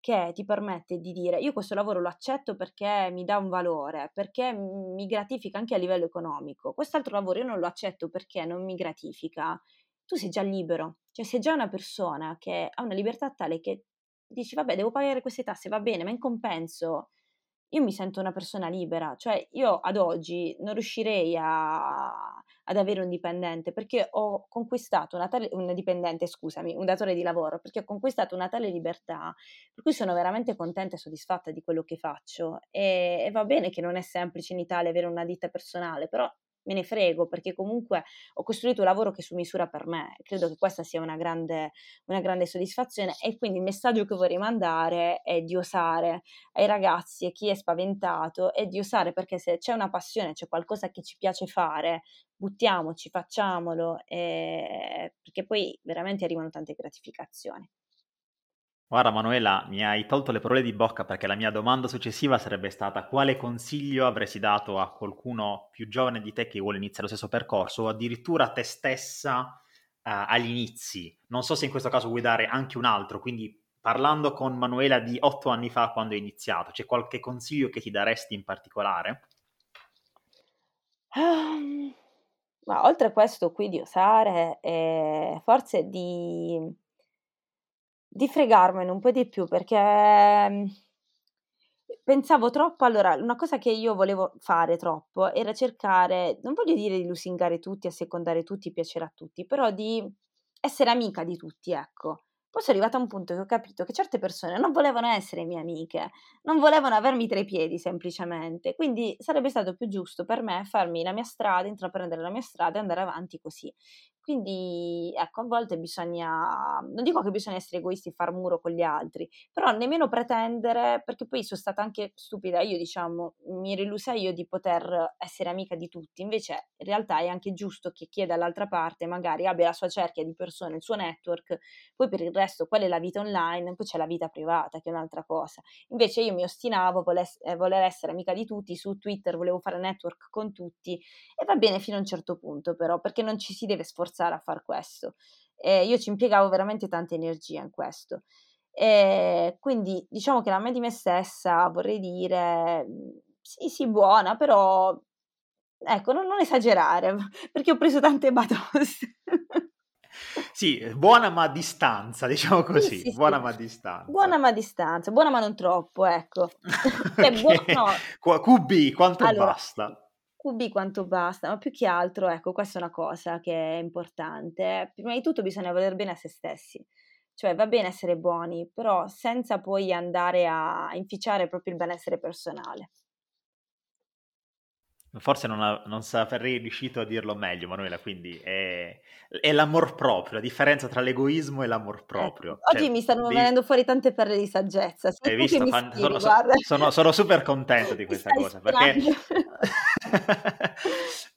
che ti permette di dire io questo lavoro lo accetto perché mi dà un valore, perché mi gratifica anche a livello economico, quest'altro lavoro io non lo accetto perché non mi gratifica, tu sei già libero, cioè sei già una persona che ha una libertà tale che dici vabbè devo pagare queste tasse, va bene, ma in compenso io mi sento una persona libera, cioè io ad oggi non riuscirei a, ad avere un dipendente perché ho conquistato una tale, un dipendente, scusami, un datore di lavoro, perché ho conquistato una tale libertà per cui sono veramente contenta e soddisfatta di quello che faccio. E, e va bene che non è semplice in Italia avere una ditta personale, però me ne frego perché comunque ho costruito un lavoro che su misura per me. Credo che questa sia una grande, una grande soddisfazione e quindi il messaggio che vorrei mandare è di osare ai ragazzi e chi è spaventato è di osare perché se c'è una passione, c'è qualcosa che ci piace fare, buttiamoci, facciamolo, eh, perché poi veramente arrivano tante gratificazioni. Guarda Manuela, mi hai tolto le parole di bocca perché la mia domanda successiva sarebbe stata quale consiglio avresti dato a qualcuno più giovane di te che vuole iniziare lo stesso percorso o addirittura a te stessa uh, agli inizi? Non so se in questo caso vuoi dare anche un altro, quindi parlando con Manuela di otto anni fa quando hai iniziato, c'è qualche consiglio che ti daresti in particolare? Um, ma oltre a questo qui di osare, eh, forse di di fregarmene un po' di più perché, mhmm, pensavo troppo allora, una cosa che io volevo fare troppo era cercare, non voglio dire di lusingare tutti, assecondare tutti, piacere a tutti, però di essere amica di tutti, ecco. Poi sono arrivata a un punto che ho capito che certe persone non volevano essere mie amiche, non volevano avermi tra i piedi semplicemente, quindi sarebbe stato più giusto per me farmi la mia strada, intraprendere la mia strada e andare avanti così. Quindi, ecco, a volte bisogna, non dico che bisogna essere egoisti e far muro con gli altri, però nemmeno pretendere, perché poi sono stata anche stupida, io diciamo, mi ero illusa io di poter essere amica di tutti, invece in realtà è anche giusto che chi è dall'altra parte magari abbia la sua cerchia di persone, il suo network, poi per il resto quella è la vita online, poi c'è la vita privata che è un'altra cosa. Invece io mi ostinavo a voler essere amica di tutti, su Twitter volevo fare network con tutti e va bene fino a un certo punto però, perché non ci si deve sforzare forzare a far questo. E io ci impiegavo veramente tanta energia in questo. E quindi diciamo che la me di me stessa vorrei dire sì, sì, buona, però ecco, non, non esagerare, perché ho preso tante batoste. Sì, buona ma a distanza, diciamo così. Sì, sì, buona sì. ma a distanza. Buona ma a distanza, buona ma non troppo, ecco. okay. buono, no. QB, quanto allora, basta? QB quanto basta, ma più che altro, ecco, questa è una cosa che è importante. Prima di tutto bisogna voler bene a se stessi, cioè va bene essere buoni, però senza poi andare a inficiare proprio il benessere personale. Forse non, ha, non sarei riuscito a dirlo meglio, Manuela, quindi è, è, l'amor proprio, la differenza tra l'egoismo e l'amor proprio. Ecco. Oggi cioè, mi stanno di... venendo fuori tante perle di saggezza. Hai visto? Fan... Stili, sono, sono, sono, super contento di questa cosa, perché...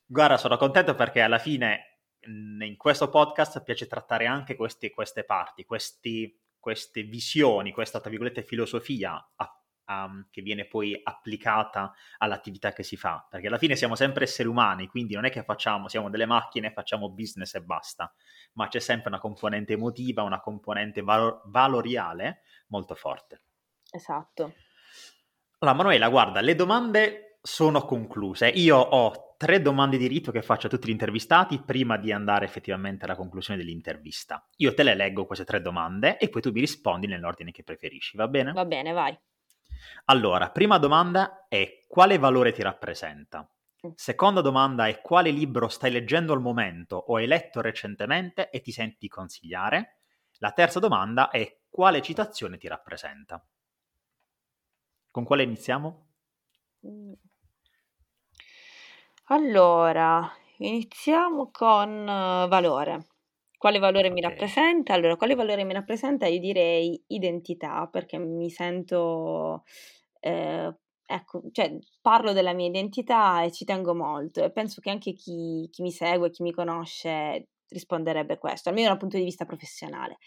guarda, sono contento perché alla fine in questo podcast piace trattare anche questi, queste parti, questi queste visioni, questa tra virgolette filosofia a, a, che viene poi applicata all'attività che si fa, perché alla fine siamo sempre esseri umani, quindi non è che facciamo, siamo delle macchine, facciamo business e basta, ma c'è sempre una componente emotiva, una componente valor- valoriale molto forte. Esatto. Allora, Manuela, guarda, le domande sono concluse. Io ho tre domande di rito che faccio a tutti gli intervistati prima di andare effettivamente alla conclusione dell'intervista. Io te le leggo queste tre domande e poi tu mi rispondi nell'ordine che preferisci, va bene? Va bene, vai. Allora, prima domanda è quale valore ti rappresenta? Mm. Seconda domanda è quale libro stai leggendo al momento o hai letto recentemente e ti senti consigliare? La terza domanda è quale citazione ti rappresenta? Con quale iniziamo? Mm. Allora, iniziamo con uh, valore. Quale valore okay. mi rappresenta? Allora, quale valore mi rappresenta? Io direi identità, perché mi sento, eh, ecco, cioè parlo della mia identità e ci tengo molto e penso che anche chi, chi mi segue, chi mi conosce risponderebbe questo, almeno dal punto di vista professionale.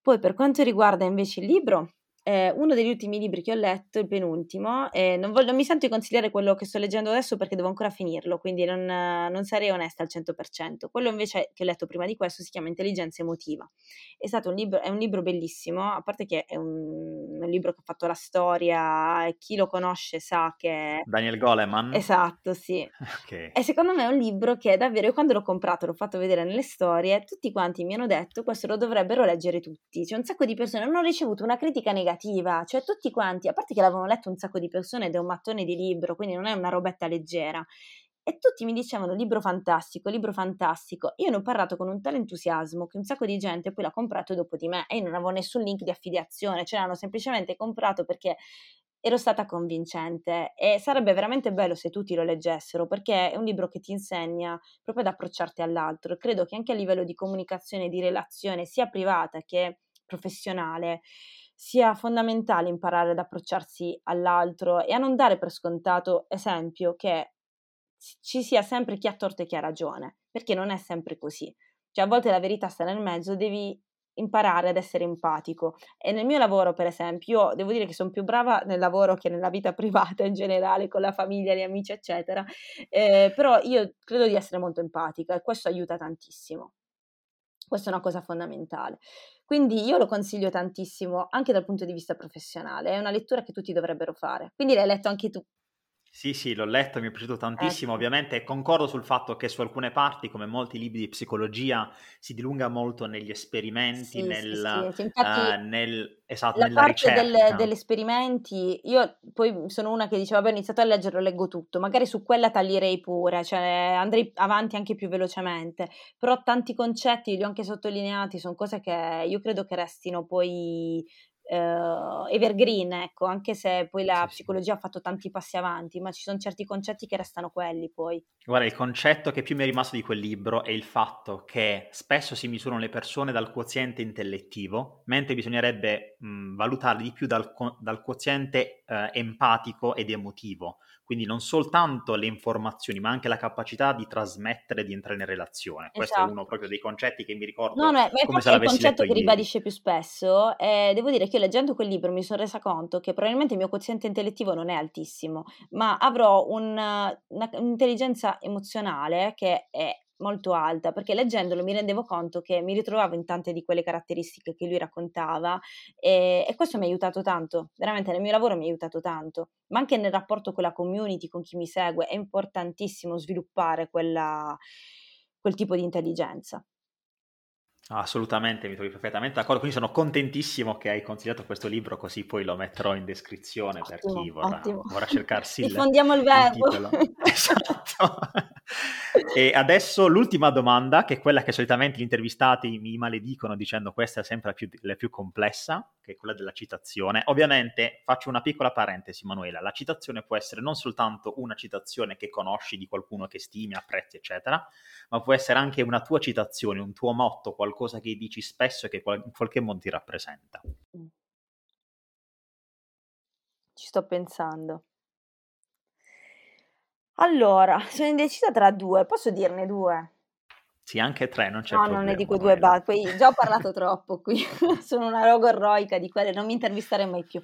Poi per quanto riguarda invece il libro, eh, uno degli ultimi libri che ho letto, il penultimo, eh, non, voglio, non, mi sento di consigliare quello che sto leggendo adesso perché devo ancora finirlo, quindi non, non, sarei onesta al 100%. Quello invece che ho letto prima di questo si chiama Intelligenza emotiva. È, stato un libro, è un libro bellissimo, a parte che è un, un libro che ha fatto la storia e chi lo conosce sa che... Daniel Goleman? Esatto, sì. Okay. E secondo me è un libro che davvero, io quando l'ho comprato, l'ho fatto vedere nelle storie, tutti quanti mi hanno detto questo lo dovrebbero leggere tutti. C'è un sacco di persone, non ho ricevuto una critica negativa negativa, cioè tutti quanti, a parte che l'avevano letto un sacco di persone ed è un mattone di libro, quindi non è una robetta leggera. E tutti mi dicevano libro fantastico, libro fantastico. Io ne ho parlato con un tale entusiasmo che un sacco di gente poi l'ha comprato dopo di me e io non avevo nessun link di affiliazione, cioè l'hanno semplicemente comprato perché ero stata convincente e sarebbe veramente bello se tutti lo leggessero perché è un libro che ti insegna proprio ad approcciarti all'altro. Credo che anche a livello di comunicazione, di relazione, sia privata che professionale, sia fondamentale imparare ad approcciarsi all'altro e a non dare per scontato, esempio, che ci sia sempre chi ha torto e chi ha ragione, perché non è sempre così. Cioè a volte la verità sta nel mezzo, devi imparare ad essere empatico. E nel mio lavoro, per esempio, io devo dire che sono più brava nel lavoro che nella vita privata in generale, con la famiglia, gli amici, eccetera. Eh, però io credo di essere molto empatica e questo aiuta tantissimo. Questa è una cosa fondamentale. Quindi io lo consiglio tantissimo anche dal punto di vista professionale, è una lettura che tutti dovrebbero fare. Quindi l'hai letto anche tu. Sì, sì, l'ho letto, mi è piaciuto tantissimo, ecco. ovviamente concordo sul fatto che su alcune parti, come molti libri di psicologia, si dilunga molto negli esperimenti, sì, nel, sì, sì. Infatti, uh, nel, esatto, la nella parte del, degli esperimenti, io poi sono una che diceva, vabbè, ho iniziato a leggere, leggo tutto, magari su quella taglierei pure, cioè andrei avanti anche più velocemente, però tanti concetti li ho anche sottolineati, sono cose che io credo che restino poi uh, evergreen, ecco, anche se poi la sì, psicologia sì. ha fatto tanti passi avanti, ma ci sono certi concetti che restano quelli poi. Guarda, il concetto che più mi è rimasto di quel libro è il fatto che spesso si misurano le persone dal quoziente intellettivo, mentre bisognerebbe mh, valutarle di più dal, dal quoziente uh, empatico ed emotivo. Quindi non soltanto le informazioni, ma anche la capacità di trasmettere, di entrare in relazione. Questo esatto. è uno proprio dei concetti che mi ricordo. No, no, ma come se è il concetto che ribadisce più spesso. Eh, devo dire che io leggendo quel libro mi sono resa conto che probabilmente il mio quoziente intellettivo non è altissimo, ma avrò un, una, un'intelligenza emozionale che è molto alta, perché leggendolo mi rendevo conto che mi ritrovavo in tante di quelle caratteristiche che lui raccontava e, e, questo mi ha aiutato tanto, veramente nel mio lavoro mi ha aiutato tanto, ma anche nel rapporto con la community, con chi mi segue, è importantissimo sviluppare quella, quel tipo di intelligenza. Assolutamente, mi trovi perfettamente d'accordo. Quindi sono contentissimo che hai consigliato questo libro, così poi lo metterò in descrizione ottimo, per chi vorrà, vorrà cercarsi il, Diffondiamo il verbo. Il esatto. e adesso l'ultima domanda, che è quella che solitamente gli intervistati mi maledicono dicendo questa è sempre la più, la più complessa, che è quella della citazione. Ovviamente faccio una piccola parentesi, Manuela. La citazione può essere non soltanto una citazione che conosci di qualcuno che stimi, apprezzi, eccetera, ma può essere anche una tua citazione, un tuo motto, qualcosa che dici spesso e che in qualche modo ti rappresenta. Ci sto pensando. Allora, sono indecisa tra due, posso dirne due? Sì, anche tre, non c'è no, problema. No, non ne dico due, ba- poi già ho parlato troppo qui, sono una logorroica di quelle, non mi intervistare mai più.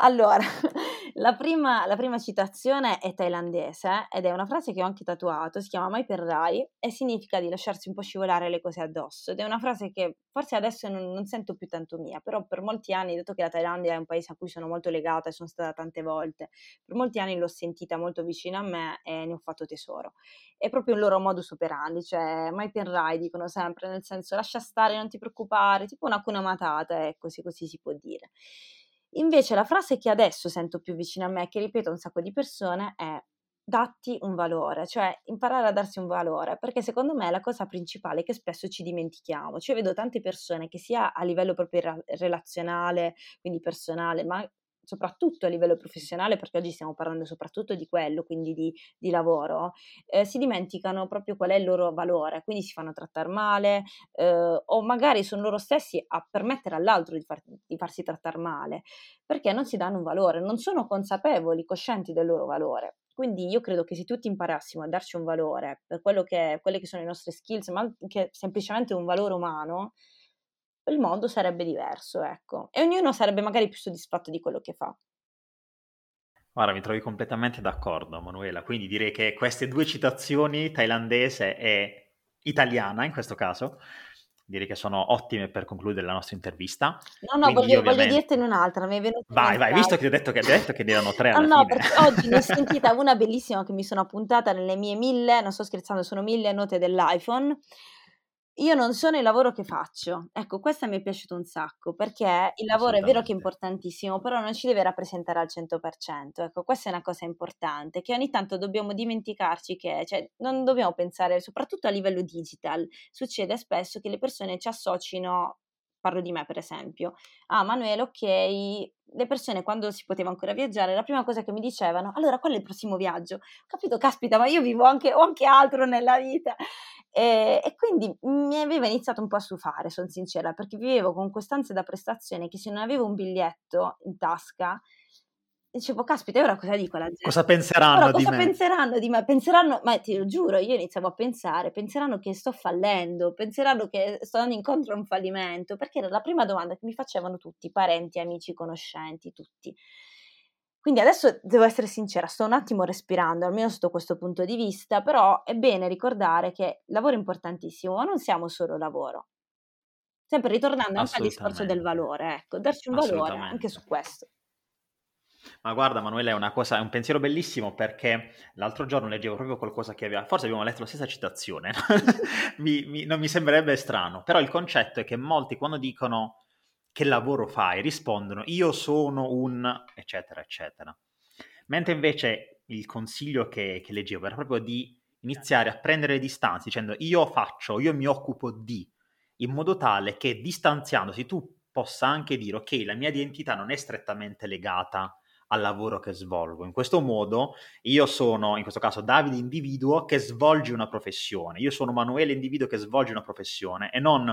Allora, la prima, la prima, citazione è thailandese ed è una frase che ho anche tatuato, si chiama Mai per Rai e significa di lasciarsi un po' scivolare le cose addosso ed è una frase che forse adesso non, non, sento più tanto mia, però per molti anni, dato che la Thailandia è un paese a cui sono molto legata e sono stata tante volte, per molti anni l'ho sentita molto vicina a me e ne ho fatto tesoro. È proprio un loro modus operandi, cioè Mai per Rai dicono sempre, nel senso lascia stare, non ti preoccupare, tipo una cuna matata, ecco, così, così si può dire. Invece la frase che adesso sento più vicina a me, che ripeto un sacco di persone, è datti un valore, cioè imparare a darsi un valore, perché secondo me è la cosa principale che spesso ci dimentichiamo. Cioè vedo tante persone che sia a livello proprio relazionale, quindi personale, ma soprattutto a livello professionale, perché oggi stiamo parlando soprattutto di quello, quindi di, di lavoro, eh, si dimenticano proprio qual è il loro valore, quindi si fanno trattare male eh, o magari sono loro stessi a permettere all'altro di, far, di farsi trattare male, perché non si danno un valore, non sono consapevoli, coscienti del loro valore. Quindi io credo che se tutti imparassimo a darci un valore per quello che, quelle che sono le nostre skills, ma anche semplicemente un valore umano, il mondo sarebbe diverso, ecco. E ognuno sarebbe magari più soddisfatto di quello che fa. Guarda, mi trovi completamente d'accordo, Manuela. Quindi direi che queste due citazioni, thailandese e italiana in questo caso, direi che sono ottime per concludere la nostra intervista. No, no, voglio, ovviamente... voglio, dirtene un'altra, mi è venuto Vai, vai, visto che ti ho detto che, detto che ne erano tre no, no, perché oggi ne ho sentita una bellissima che mi sono appuntata nelle mie mille, non sto scherzando, sono mille note dell'iPhone io non sono il lavoro che faccio. Ecco, questa mi è piaciuta un sacco perché il lavoro è vero che è importantissimo, però non ci deve rappresentare al 100%. Ecco, questa è una cosa importante che ogni tanto dobbiamo dimenticarci che, cioè, non dobbiamo pensare, soprattutto a livello digital, succede spesso che le persone ci associno parlo di me per esempio, ah Manuele, ok, le persone quando si poteva ancora viaggiare, la prima cosa che mi dicevano, allora qual è il prossimo viaggio? Ho capito, caspita, ma io vivo anche, ho anche altro nella vita. E, e quindi mi aveva iniziato un po' a stufare, sono sincera, perché vivevo con quest'ansia da prestazione che se non avevo un biglietto in tasca, dicevo, caspita, ora cosa dico alla gente? Cosa penseranno ora, di cosa me? penseranno di me? Penseranno, ma ti lo giuro, io iniziavo a pensare, penseranno che sto fallendo, penseranno che sto andando incontro a un fallimento, perché era la prima domanda che mi facevano tutti, parenti, amici, conoscenti, tutti. Quindi adesso devo essere sincera, sto un attimo respirando, almeno sotto questo punto di vista, però è bene ricordare che il lavoro è importantissimo, ma non siamo solo lavoro. Sempre ritornando anche al discorso del valore, ecco, darci un valore anche su questo. Ma guarda, Manuele, è una cosa, è un pensiero bellissimo perché l'altro giorno leggevo proprio qualcosa che aveva. Forse abbiamo letto la stessa citazione, mi, mi, non mi sembrerebbe strano, però il concetto è che molti quando dicono che lavoro fai rispondono io sono un eccetera, eccetera. Mentre invece il consiglio che, che leggevo era proprio di iniziare a prendere distanze dicendo io faccio, io mi occupo di, in modo tale che distanziandosi tu possa anche dire ok, la mia identità non è strettamente legata al lavoro che svolgo. In questo modo io sono, in questo caso, Davide individuo che svolge una professione, io sono Manuele individuo che svolge una professione e non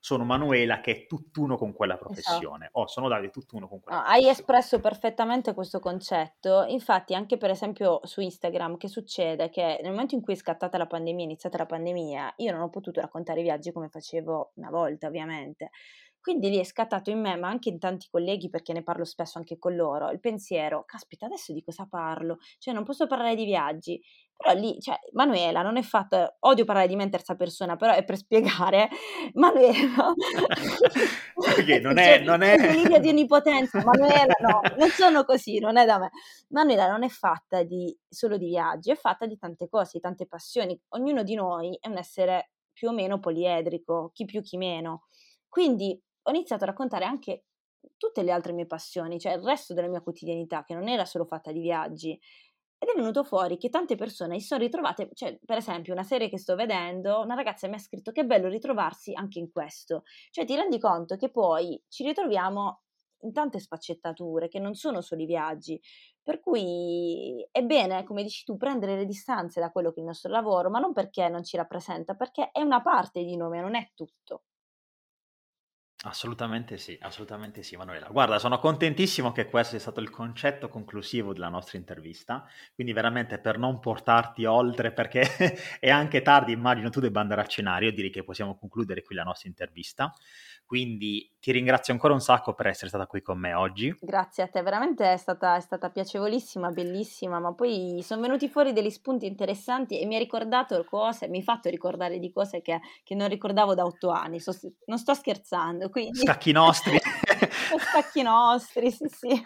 sono Manuela che è tutt'uno con quella esatto. professione esatto. o sono Davide tutt'uno con quella no, Hai espresso perfettamente questo concetto, infatti anche per esempio su Instagram che succede che nel momento in cui è scattata la pandemia, è iniziata la pandemia, io non ho potuto raccontare i viaggi come facevo una volta ovviamente, quindi lì è scattato in me, ma anche in tanti colleghi, perché ne parlo spesso anche con loro, il pensiero, caspita, adesso di cosa parlo? Cioè, non posso parlare di viaggi. Però lì, cioè, Manuela non è fatta, odio parlare di me in terza persona, però è per spiegare, Manuela... Perché non è... Cioè, non è... Delirio di onnipotenza, Manuela no, non sono così, non è da me. Manuela non è fatta di, solo di viaggi, è fatta di tante cose, di tante passioni. Ognuno di noi è un essere più o meno poliedrico, chi più chi meno. Quindi ho iniziato a raccontare anche tutte le altre mie passioni, cioè il resto della mia quotidianità, che non era solo fatta di viaggi. Ed è venuto fuori che tante persone si sono ritrovate, cioè per esempio una serie che sto vedendo, una ragazza mi ha scritto che è bello ritrovarsi anche in questo. Cioè ti rendi conto che poi ci ritroviamo in tante sfaccettature che non sono solo i viaggi. Per cui è bene, come dici tu, prendere le distanze da quello che è il nostro lavoro, ma non perché non ci rappresenta, perché è una parte di noi, non è tutto. Assolutamente sì, assolutamente sì, Manuela. Guarda, sono contentissimo che questo sia stato il concetto conclusivo della nostra intervista, quindi veramente per non portarti oltre, perché è anche tardi, immagino tu debba andare a cenare, io direi che possiamo concludere qui la nostra intervista. Quindi ti ringrazio ancora un sacco per essere stata qui con me oggi. Grazie a te, veramente è stata, è stata piacevolissima, bellissima, ma poi sono venuti fuori degli spunti interessanti e mi ha ricordato cose, mi hai fatto ricordare di cose che, che non ricordavo da otto anni, so, non sto scherzando. Quindi... Scacchi nostri. Scacchi nostri, sì sì.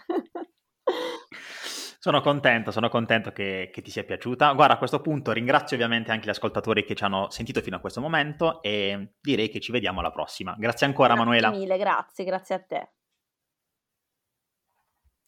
Sono contento, sono contento che, che, ti sia piaciuta. Guarda, a questo punto ringrazio ovviamente anche gli ascoltatori che ci hanno sentito fino a questo momento e direi che ci vediamo alla prossima. Grazie ancora, grazie Manuela. Mille, grazie, grazie a te.